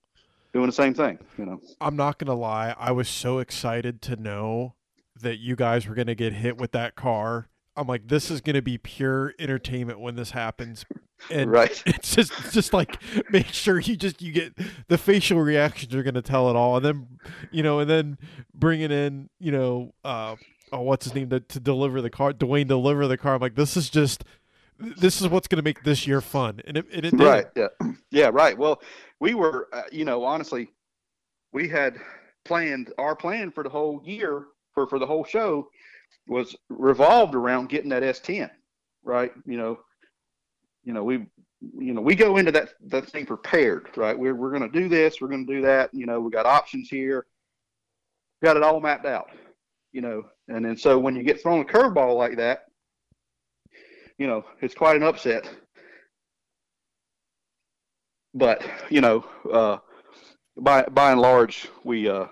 doing the same thing. You know, I'm not gonna lie, I was so excited to know that you guys were gonna get hit with that car. I'm like, this is gonna be pure entertainment when this happens. And right? it's just it's just like make sure you just you get the facial reactions are gonna tell it all, and then you know, and then bringing in you know, uh, oh, what's his name to, to deliver the car, Dwayne deliver the car. I'm like, this is just this is what's gonna make this year fun, and it, and it did. Right. Yeah. Yeah. Right. Well, we were, uh, you know, honestly, we had planned our plan for the whole year for for the whole show was revolved around getting that S10. Right. You know, you know, we, you know, we go into that that thing prepared. Right. We're we're going to do this. We're going to do that. You know, we got options here. Got it all mapped out. You know, and then so when you get thrown a curveball like that, you know, it's quite an upset. But you know, uh, by by and large, we uh,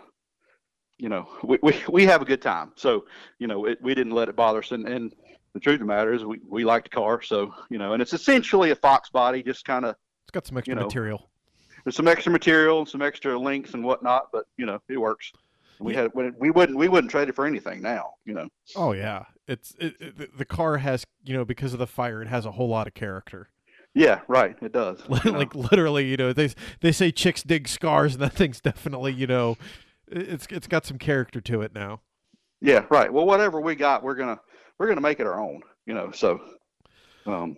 you know, we, we, we have a good time. So you know, it, we didn't let it bother us. And, and the truth of the matter is, we we like the car. So you know, and it's essentially a Fox body, just kind of It's got some extra you know, material. there's some extra material and some extra links and whatnot, but you know, it works. We Yeah. had we wouldn't we wouldn't trade it for anything now. You know. Oh yeah, it's it, it, the- car has you know because of the fire, it has a whole lot of character. Yeah, right. It does. like literally, you know, they they say chicks dig scars, and that thing's definitely you know, it- it's it's got some character to it now. Yeah, right. Well, whatever we got, we're gonna we're gonna make it our own. You know, so um,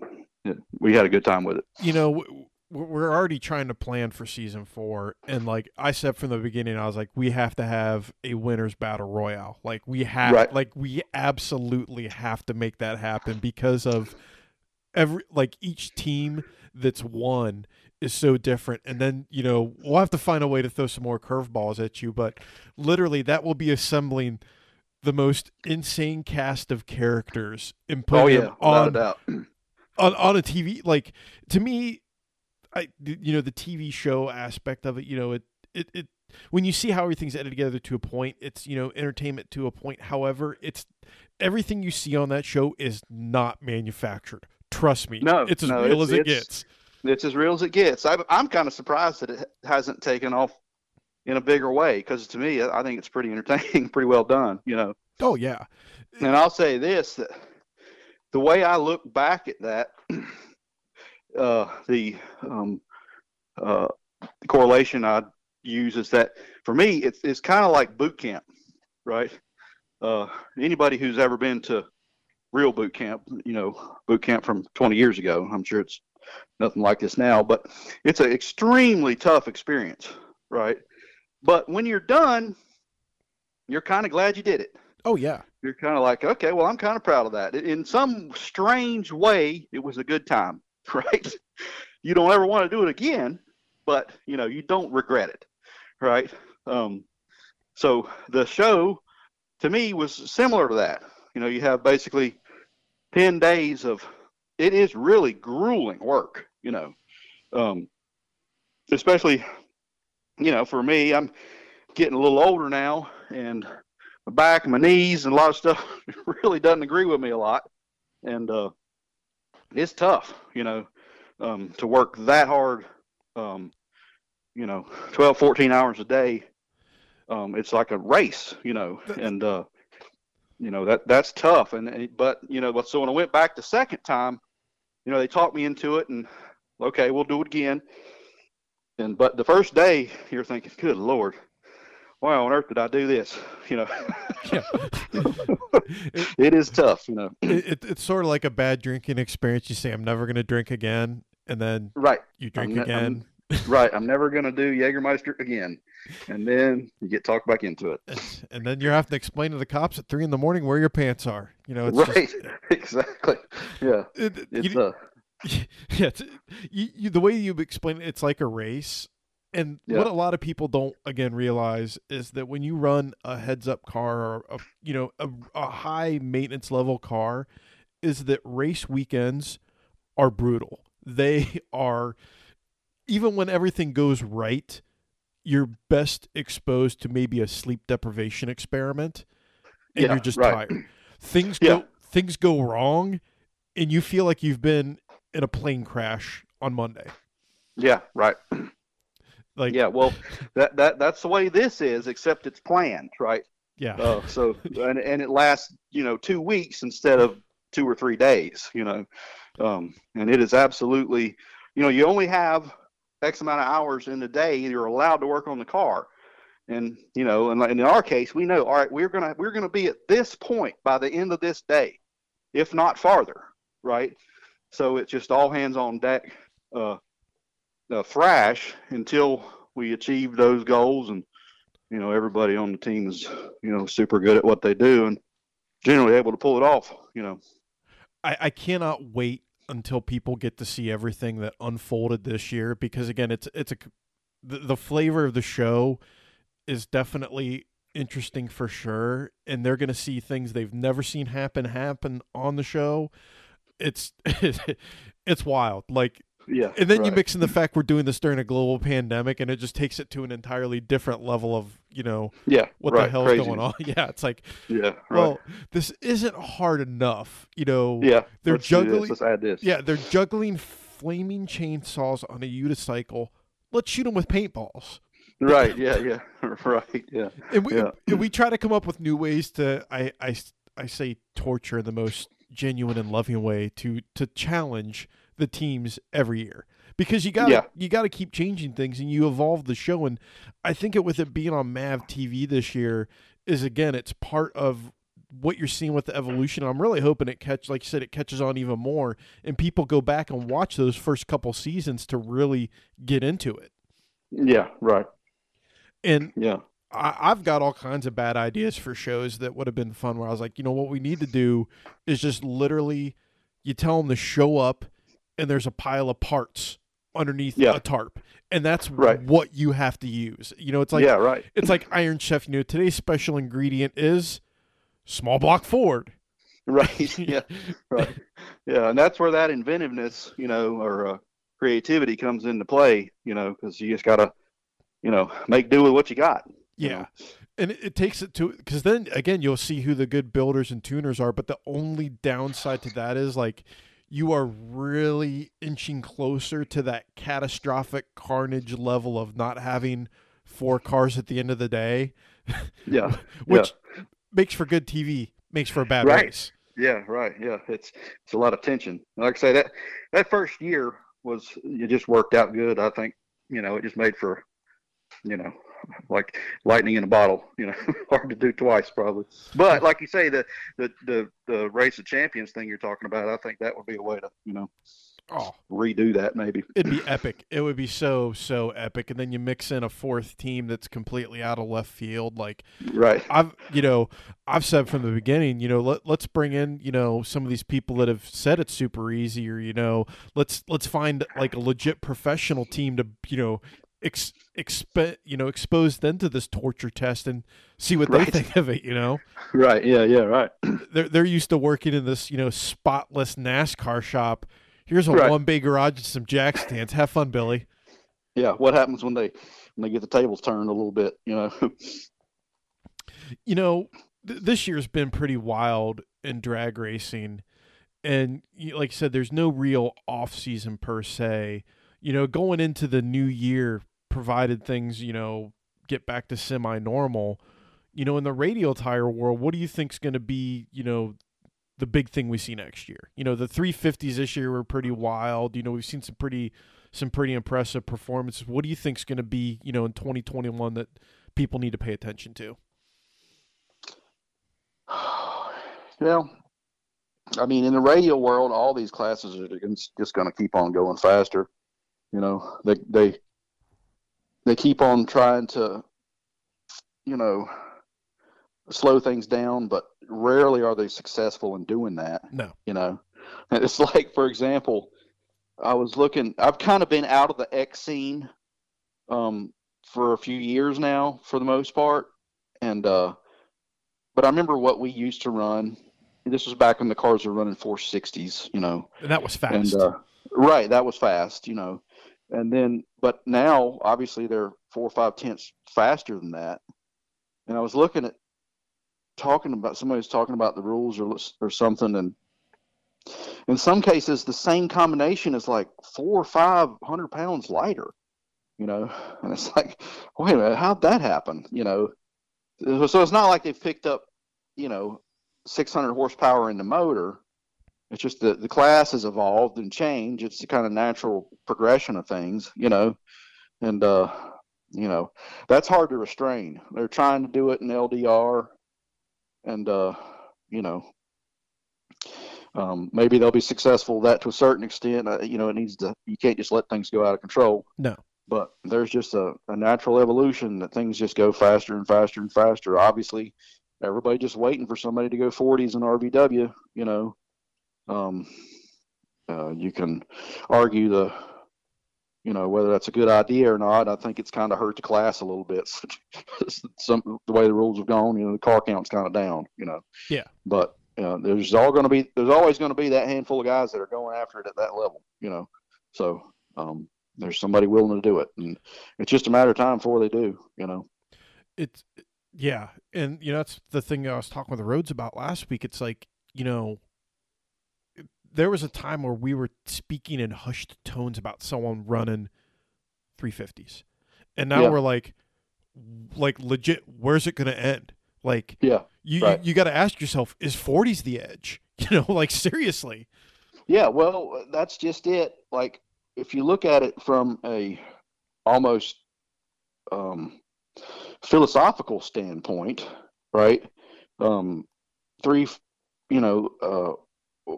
we had a good time with it. You know, we're already trying to plan for season four, and like I said from the beginning, I was like, we have to have a winners battle royale. Like we have, Right. like we absolutely have to make that happen because of every like each team that's won is so different. And then you know we'll have to find a way to throw some more curveballs at you but literally that will be assembling the most insane cast of characters and Oh yeah, them on, on on a TV like to me I you know the TV show aspect of it you know it it, it when you see how everything's edited together to a point it's you know entertainment to a point however it's everything you see on that show is not manufactured trust me No, it's as no, real it's- as it gets It's as real as it gets. I, I'm kind of surprised that it hasn't taken off in a bigger way because to me, I think it's pretty entertaining, pretty well done. You know. oh yeah And I'll say this: that the way I look back at that, uh, the um, uh, the correlation I use is that for me, it's it's kind of like boot camp, right? Uh, anybody who's ever been to real boot camp, you know, boot camp from 20 years ago, I'm sure it's nothing like this now, but it's an extremely tough experience, right? But when you're done, you're kind of glad you did it oh yeah you're kind of like, okay, well, I'm kind of proud of that. In some strange way, it was a good time, right? You don't ever want to do it again, but you know, you don't regret it, right? Um, so the show, to me, was similar to that. You know, you have basically ten days of it is really grueling work. You know, um, especially you know for me, I'm getting a little older now, and my back and my knees and a lot of stuff really doesn't agree with me a lot and uh it's tough you know um to work that hard um you know 12 14 hours a day um it's like a race you know and uh you know that that's tough. And and- but you know but so when i went back the second time you know they talked me into it and okay we'll do it again. And but the first day you're thinking good lord why on earth did i do this you know yeah it, it is tough, you know. it, it, it's sort of like a bad drinking experience you say i'm never going to drink again and then Right. you drink ne- again I'm- right. I'm never going to do Jägermeister again. And then you get talked back into it. And then you're having to explain to the cops at three in the morning where your pants are. You know, it's right. just, exactly. Yeah. it, It's you, uh, yeah, it's, you, you, the way you explain it, it's like a race. And Yeah. what a lot of people don't again realize is that when you run a heads up car or a, you know a, a high maintenance level car, is that race weekends are brutal. They are even when everything goes right, you're best exposed to maybe a sleep deprivation experiment, and Yeah, you're just right. tired. Things Yeah. go things go wrong, and you feel like you've been in a plane crash on Monday. yeah. Right. Like yeah. Well, that, that, that's the way this is, except it's planned. Right. yeah, Uh, so, and, and it lasts, you know, two weeks instead of two or three days, you know. Um, and it is absolutely, you know, you only have X amount of hours in the day you're allowed to work on the car. And, you know, and, in our case, we know, all right, we're going to, we're to be at this point by the end of this day, if not farther. Right. So it's just all hands on deck, uh, uh, thrash until we achieve those goals and, you know everybody on the team is you know super good at what they do and generally able to pull it off you know I, I cannot wait until people get to see everything that unfolded this year because again, it's it's a the, the flavor of the show is definitely interesting for sure, and they're going to see things they've never seen happen happen on the show. It's it's wild, like yeah and then you right. mix in the fact we're doing this during a global pandemic, and it just takes it to an entirely different level of you know yeah what right, the hell's crazy. going on. Yeah, it's like yeah right well, this isn't hard enough, you know. yeah they're let's juggling- let's add this Yeah, they're juggling flaming chainsaws on a unicycle. Let's shoot them with paintballs. right yeah yeah right yeah And we Yeah. and we try to come up with new ways to I, I, I say torture in the most genuine and loving way to to challenge the teams every year. Because you got Yeah. you got to keep changing things and you evolve the show and I think it with it being on Mav TV this year is again it's part of what you're seeing with the evolution. I'm really hoping it catch like you said it catches on even more and people go back and watch those first couple seasons to really get into it. yeah right And yeah I, I've got all kinds of bad ideas for shows that would have been fun. Where I was like, you know, what we need to do is just literally, you tell them to show up, and there's a pile of parts underneath Yeah. a tarp, and that's Right. what you have to use. You know, it's like yeah right it's like Iron Chef. You know, today's special ingredient is small block Ford. right yeah right yeah and that's where that inventiveness you know or uh, creativity comes into play you know because you just gotta you know make do with what you got you Yeah. know. And it, it takes it to because then again you'll see who the good builders and tuners are. But the only downside to that is like you are really inching closer to that catastrophic carnage level of not having four cars at the end of the day, yeah which makes for good TV, makes for a bad Right. race. Yeah, right. Yeah, it's it's a lot of tension. Like I say, that that first year was it just worked out good. I think you know it just made for you know like lightning in a bottle. You know, hard to do twice probably. But like you say, the the the the race of champions thing you're talking about, I think that would be a way to you know Oh, redo that maybe. it'd be epic. It would be so so epic. And then you mix in a fourth team that's completely out of left field, like. Right. I've you know I've said from the beginning you know let let's bring in you know some of these people that have said it's super easy or you know let's let's find like a legit professional team to you know ex, expe, you know expose them to this torture test and see what Right. they think of it you know Right. Yeah. Yeah. Right. they're they're used to working in this you know spotless NASCAR shop here's a Right. one bay garage and some jack stands have fun Billy Yeah. What happens when they when they get the tables turned a little bit? You know. you know, th- this year's been pretty wild in drag racing, and like I said, there's no real off season per se. You know, going into the new year, provided things you know get back to semi normal. You know, in the radial tire world, what do you think's going to be? You know, the big thing we see next year. You know, the 350s this year were pretty wild. You know, we've seen some pretty some pretty impressive performances. What do you think's going to be? You know, in 2021 that people need to pay attention to. Well, I mean, in the radial world, all these classes are just going to keep on going faster. You know, they they they keep on trying to, you know, slow things down, but rarely are they successful in doing that. No. You know, and it's like, for example, I was looking. I've kind of been out of the X scene um, for a few years now, for the most part, and uh, but I remember what we used to run. This was back when the cars were running 460s, you know. And that was fast. And uh, right, that was fast, you know. And then, but now, obviously, they're four or five tenths faster than that. And I was looking at talking about somebody was talking about the rules or or something, and in some cases, the same combination is like four or five hundred pounds lighter, you know. And it's like, wait a minute, how'd that happen? You know, so it's not like they've picked up, you know, 600 horsepower in the motor. It's just that the class has evolved and changed. It's the kind of natural progression of things, you know, and uh, you know that's hard to restrain. They're trying to do it in LDR, and uh, you know, um, maybe they'll be successful that to a certain extent. Uh, you know, it needs to. You can't just let things go out of control. No. But there's just a, a natural evolution that things just go faster and faster and faster. Obviously, everybody just waiting for somebody to go 40s in RVW. You know, um, uh, you can argue the, you know, whether that's a good idea or not. I think it's kind of hurt the class a little bit. Some the way the rules have gone, you know, the car count's kind of down. You know. Yeah. But uh, there's all going to be there's always going to be that handful of guys that are going after it at that level. You know. So um, there's somebody willing to do it, and it's just a matter of time before they do. You know. It's yeah, and you know that's the thing I was talking with the roads about last week. It's like you know there was a time where we were speaking in hushed tones about someone running 350s and now Yeah. we're like like legit where's it going to end like Yeah. you Right. you, you got to ask yourself is 40s the edge you know like seriously Yeah, well, that's just it. Like if you look at it from a almost um, philosophical standpoint, right? Um, three, you know, uh,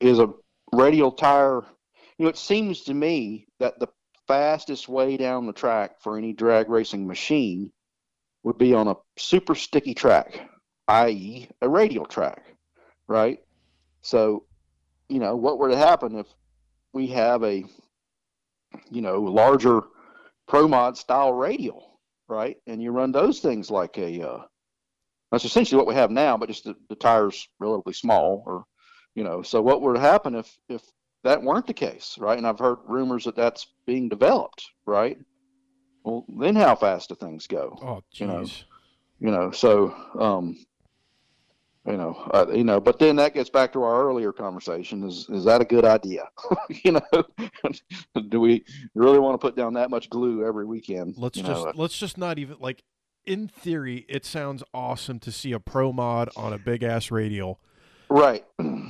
is a radial tire. You know, it seems to me that the fastest way down the track for any drag racing machine would be on a super sticky track, i.e., a radial track, right? So you know, what were to happen if we have a, you know, larger pro mod style radial, right? And you run those things like a, uh, that's essentially what we have now, but just the, the tires relatively small, or, you know, so what would happen if if that weren't the case, right? And I've heard rumors that that's being developed, right? Well, then how fast do things go? oh You know, jeez you know so um you know uh, you know but then that gets back to our earlier conversation is is that a good idea you know do we really want to put down that much glue every weekend let's you just know? let's just not even like in theory it sounds awesome to see a pro mod on a big ass radial right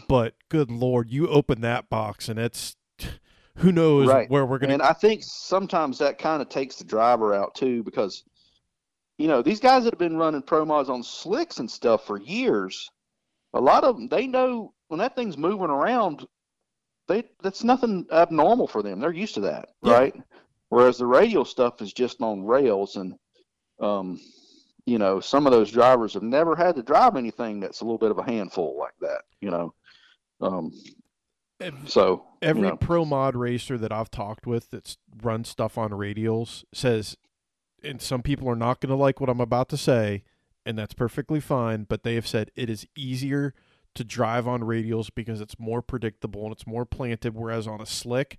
but good lord you open that box and it's who knows Right. where we're gonna and i think sometimes that kind of takes the driver out too because you know these guys that have been running pro mods on slicks and stuff for years a lot of them they know when that thing's moving around they that's nothing abnormal for them they're used to that Yeah. right whereas the radial stuff is just on rails and um you know some of those drivers have never had to drive anything that's a little bit of a handful like that you know um so you every know. pro mod racer that I've talked with that's run stuff on radials says, and some people are not going to like what I'm about to say, and that's perfectly fine, but they have said it is easier to drive on radials because it's more predictable and it's more planted, whereas on a slick,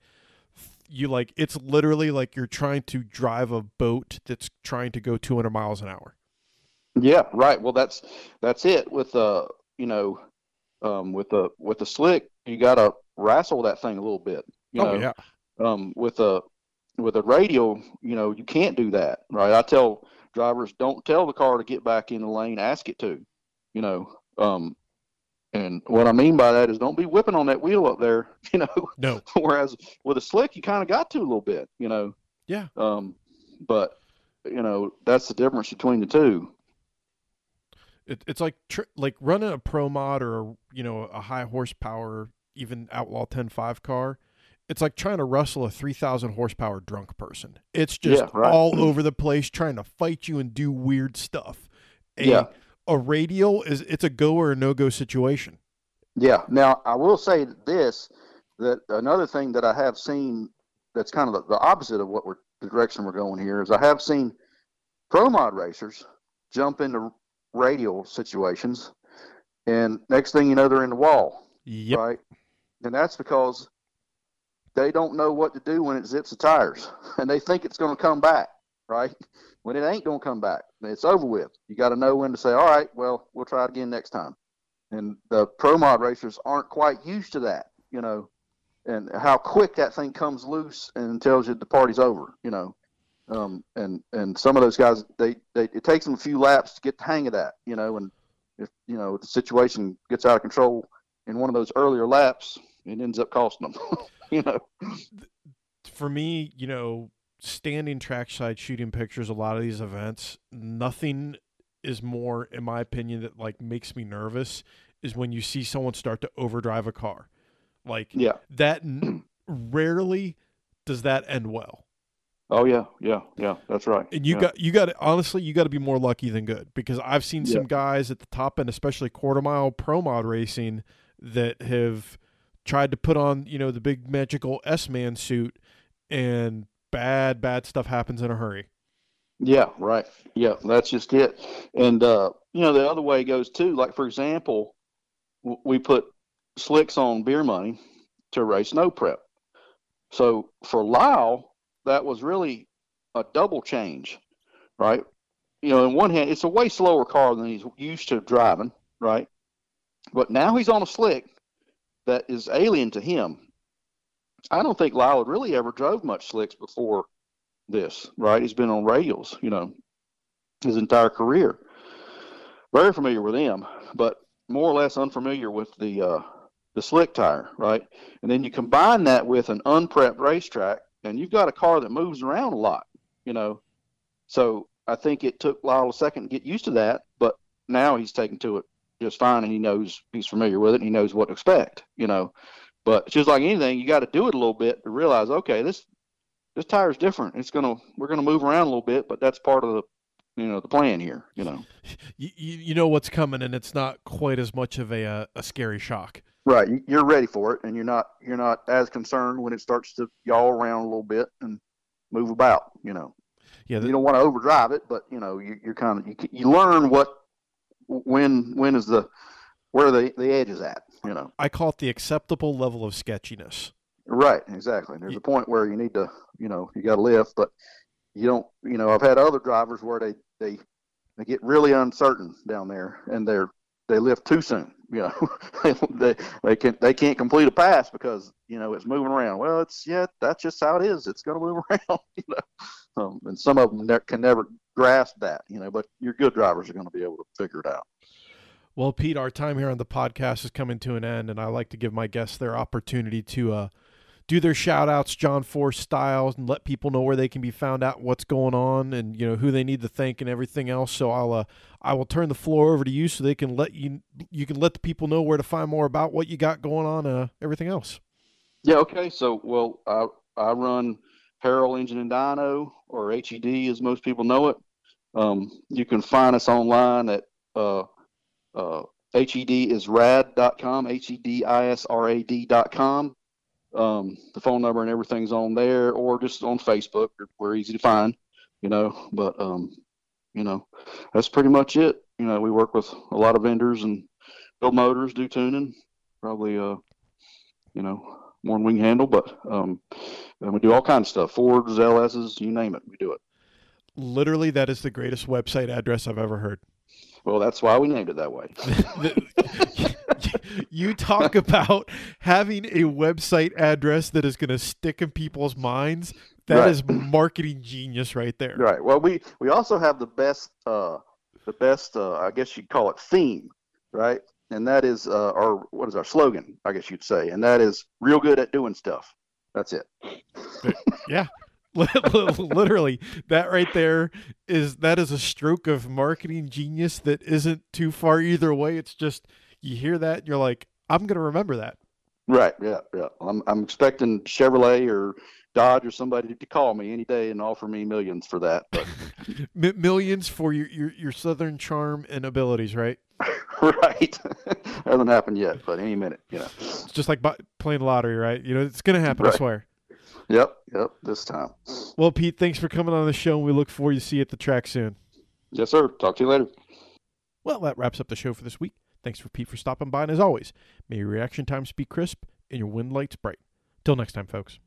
you like it's literally like you're trying to drive a boat that's trying to go 200 miles an hour. Yeah, right. Well, that's that's it. With uh, you know, um, with the with the slick, you got to wrestle that thing a little bit. You oh know, yeah, um, with a with a radial, you know, you can't do that, right? I tell drivers, don't tell the car to get back in the lane, ask it to, you know. Um, and what I mean by that is, don't be whipping on that wheel up there, you know. no, Whereas with a slick, you kind of got to a little bit, you know. Yeah. Um, but you know, that's the difference between the two. It, it's like tr- like running a pro mod or a, you know a high horsepower even outlaw 10.5 car it's like trying to wrestle a 3000 horsepower drunk person. It's just Yeah, right. all over the place trying to fight you and do weird stuff. A, Yeah. a radial is it's a go or a no go situation. Yeah. Now I will say this: that another thing that I have seen that's kind of the, the opposite of what we're the direction we're going here is I have seen pro mod racers jump into radial situations, and next thing you know, they're in the wall, Yep. right? And that's because they don't know what to do when it zips the tires, and they think it's going to come back, right? When it ain't going to come back, it's over with. You got to know when to say, "All right, well, we'll try it again next time." and the pro mod racers aren't quite used to that, you know, and how quick that thing comes loose and tells you the party's over, you know. Um, and and some of those guys, they, they it takes them a few laps to get the hang of that, you know, and if you know the situation gets out of control in one of those earlier laps, it ends up costing them, you know. For me, you know, standing trackside shooting pictures, a lot of these events, nothing is more, in my opinion, that like makes me nervous is when you see someone start to overdrive a car. Like Yeah. that n- rarely does that end well. Oh yeah, yeah, yeah. That's right. And you yeah. got you got to honestly you got to be more lucky than good because I've seen some guys at the top end, especially quarter mile pro mod racing, that have tried to put on you know the big magical S man suit, and bad bad stuff happens in a hurry. Yeah, right. Yeah, that's just it. And uh, you know, the other way goes too. Like for example, w- we put slicks on beer money to race no prep. So for Lyle, that was really a double change, right? You know, in one hand, it's a way slower car than he's used to driving, right? But now he's on a slick that is alien to him. I don't think Lyle had really ever drove much slicks before this, right? He's been on radials, you know, his entire career. Very familiar with them, but more or less unfamiliar with the uh, the slick tire, right? And then you combine that with an unprepped racetrack, and you've got a car that moves around a lot, you know. So I think it took Lyle a second to get used to that, but now he's taken to it just fine, and he knows he's familiar with it, and he knows what to expect, you know. But just like anything, you got to do it a little bit to realize, okay, this this tire's different. It's gonna we're gonna move around a little bit, but that's part of the you know the plan here. You know, You, you, know what's coming, and it's not quite as much of a uh, a scary shock. Right? you- You're ready for it, and you're not you're not as concerned when it starts to yaw around a little bit and move about. You know, Yeah, the, you don't want to overdrive it, but you know you, you're kind of you, you learn what when when is the where the the edge is at. You know, I call it the acceptable level of sketchiness. Right, exactly. There's a point where you need to, you know, you got to lift, but you don't, you know, I've had other drivers where they they they get really uncertain down there and they're they lift too soon. You know, they they can they can't complete a pass because you know it's moving around. Well, it's yeah, that's just how it is. It's going to move around. You know, um, and some of them ne- can never grasp that. You know, but your good drivers are going to be able to figure it out. Well, Pete, our time here on the podcast is coming to an end, and I like to give my guests their opportunity to uh, do their shout outs, John Force styles, and let people know where they can be found out, what's going on, and you know who they need to thank and everything else. So I'll uh, I will turn the floor over to you so they can let you you can let the people know where to find more about what you got going on, uh, everything else. Yeah. Okay. So, well, I I run Harrell Engine and Dyno, or HED as most people know it. Um, you can find us online at uh, uh, hedisrad.com, H-E-D-I-S-R-A-D.com. Um, the phone number and everything's on there, or just on Facebook. We're, we're easy to find, you know. But um, you know, that's pretty much it. You know, we work with a lot of vendors and build motors, do tuning, probably uh, you know, more than we can handle. But um, and we do all kinds of stuff, Fords, LSs, you name it, we do it. Literally, that is the greatest website address I've ever heard. Well, that's why we named it that way. you talk about having a website address that is going to stick in people's minds. That is Right. marketing genius right there. Right. Well, we we also have the best uh the best uh I guess you'd call it theme, right? And that is uh our what is our slogan, I guess you'd say. And that is real good at doing stuff. That's it. Yeah. literally, that right there is that is a stroke of marketing genius that isn't too far either way. It's just you hear that and you're like, I'm going to remember that. Right. Yeah. Yeah. I'm I'm expecting Chevrolet or Dodge or somebody to call me any day and offer me millions for that. But M- millions for your, your your southern charm and abilities, right? right. Hasn't happened yet, but any minute, you know. It's just like bu- playing the lottery, right? You know, it's going to happen. I swear. Yep. Yep. This time. Well, Pete, thanks for coming on the show, and we look forward to see you at the track soon. Yes, sir. Talk to you later. Well, that wraps up the show for this week. Thanks for Pete for stopping by, and as always, may your reaction times be crisp and your win lights bright. Till next time, folks.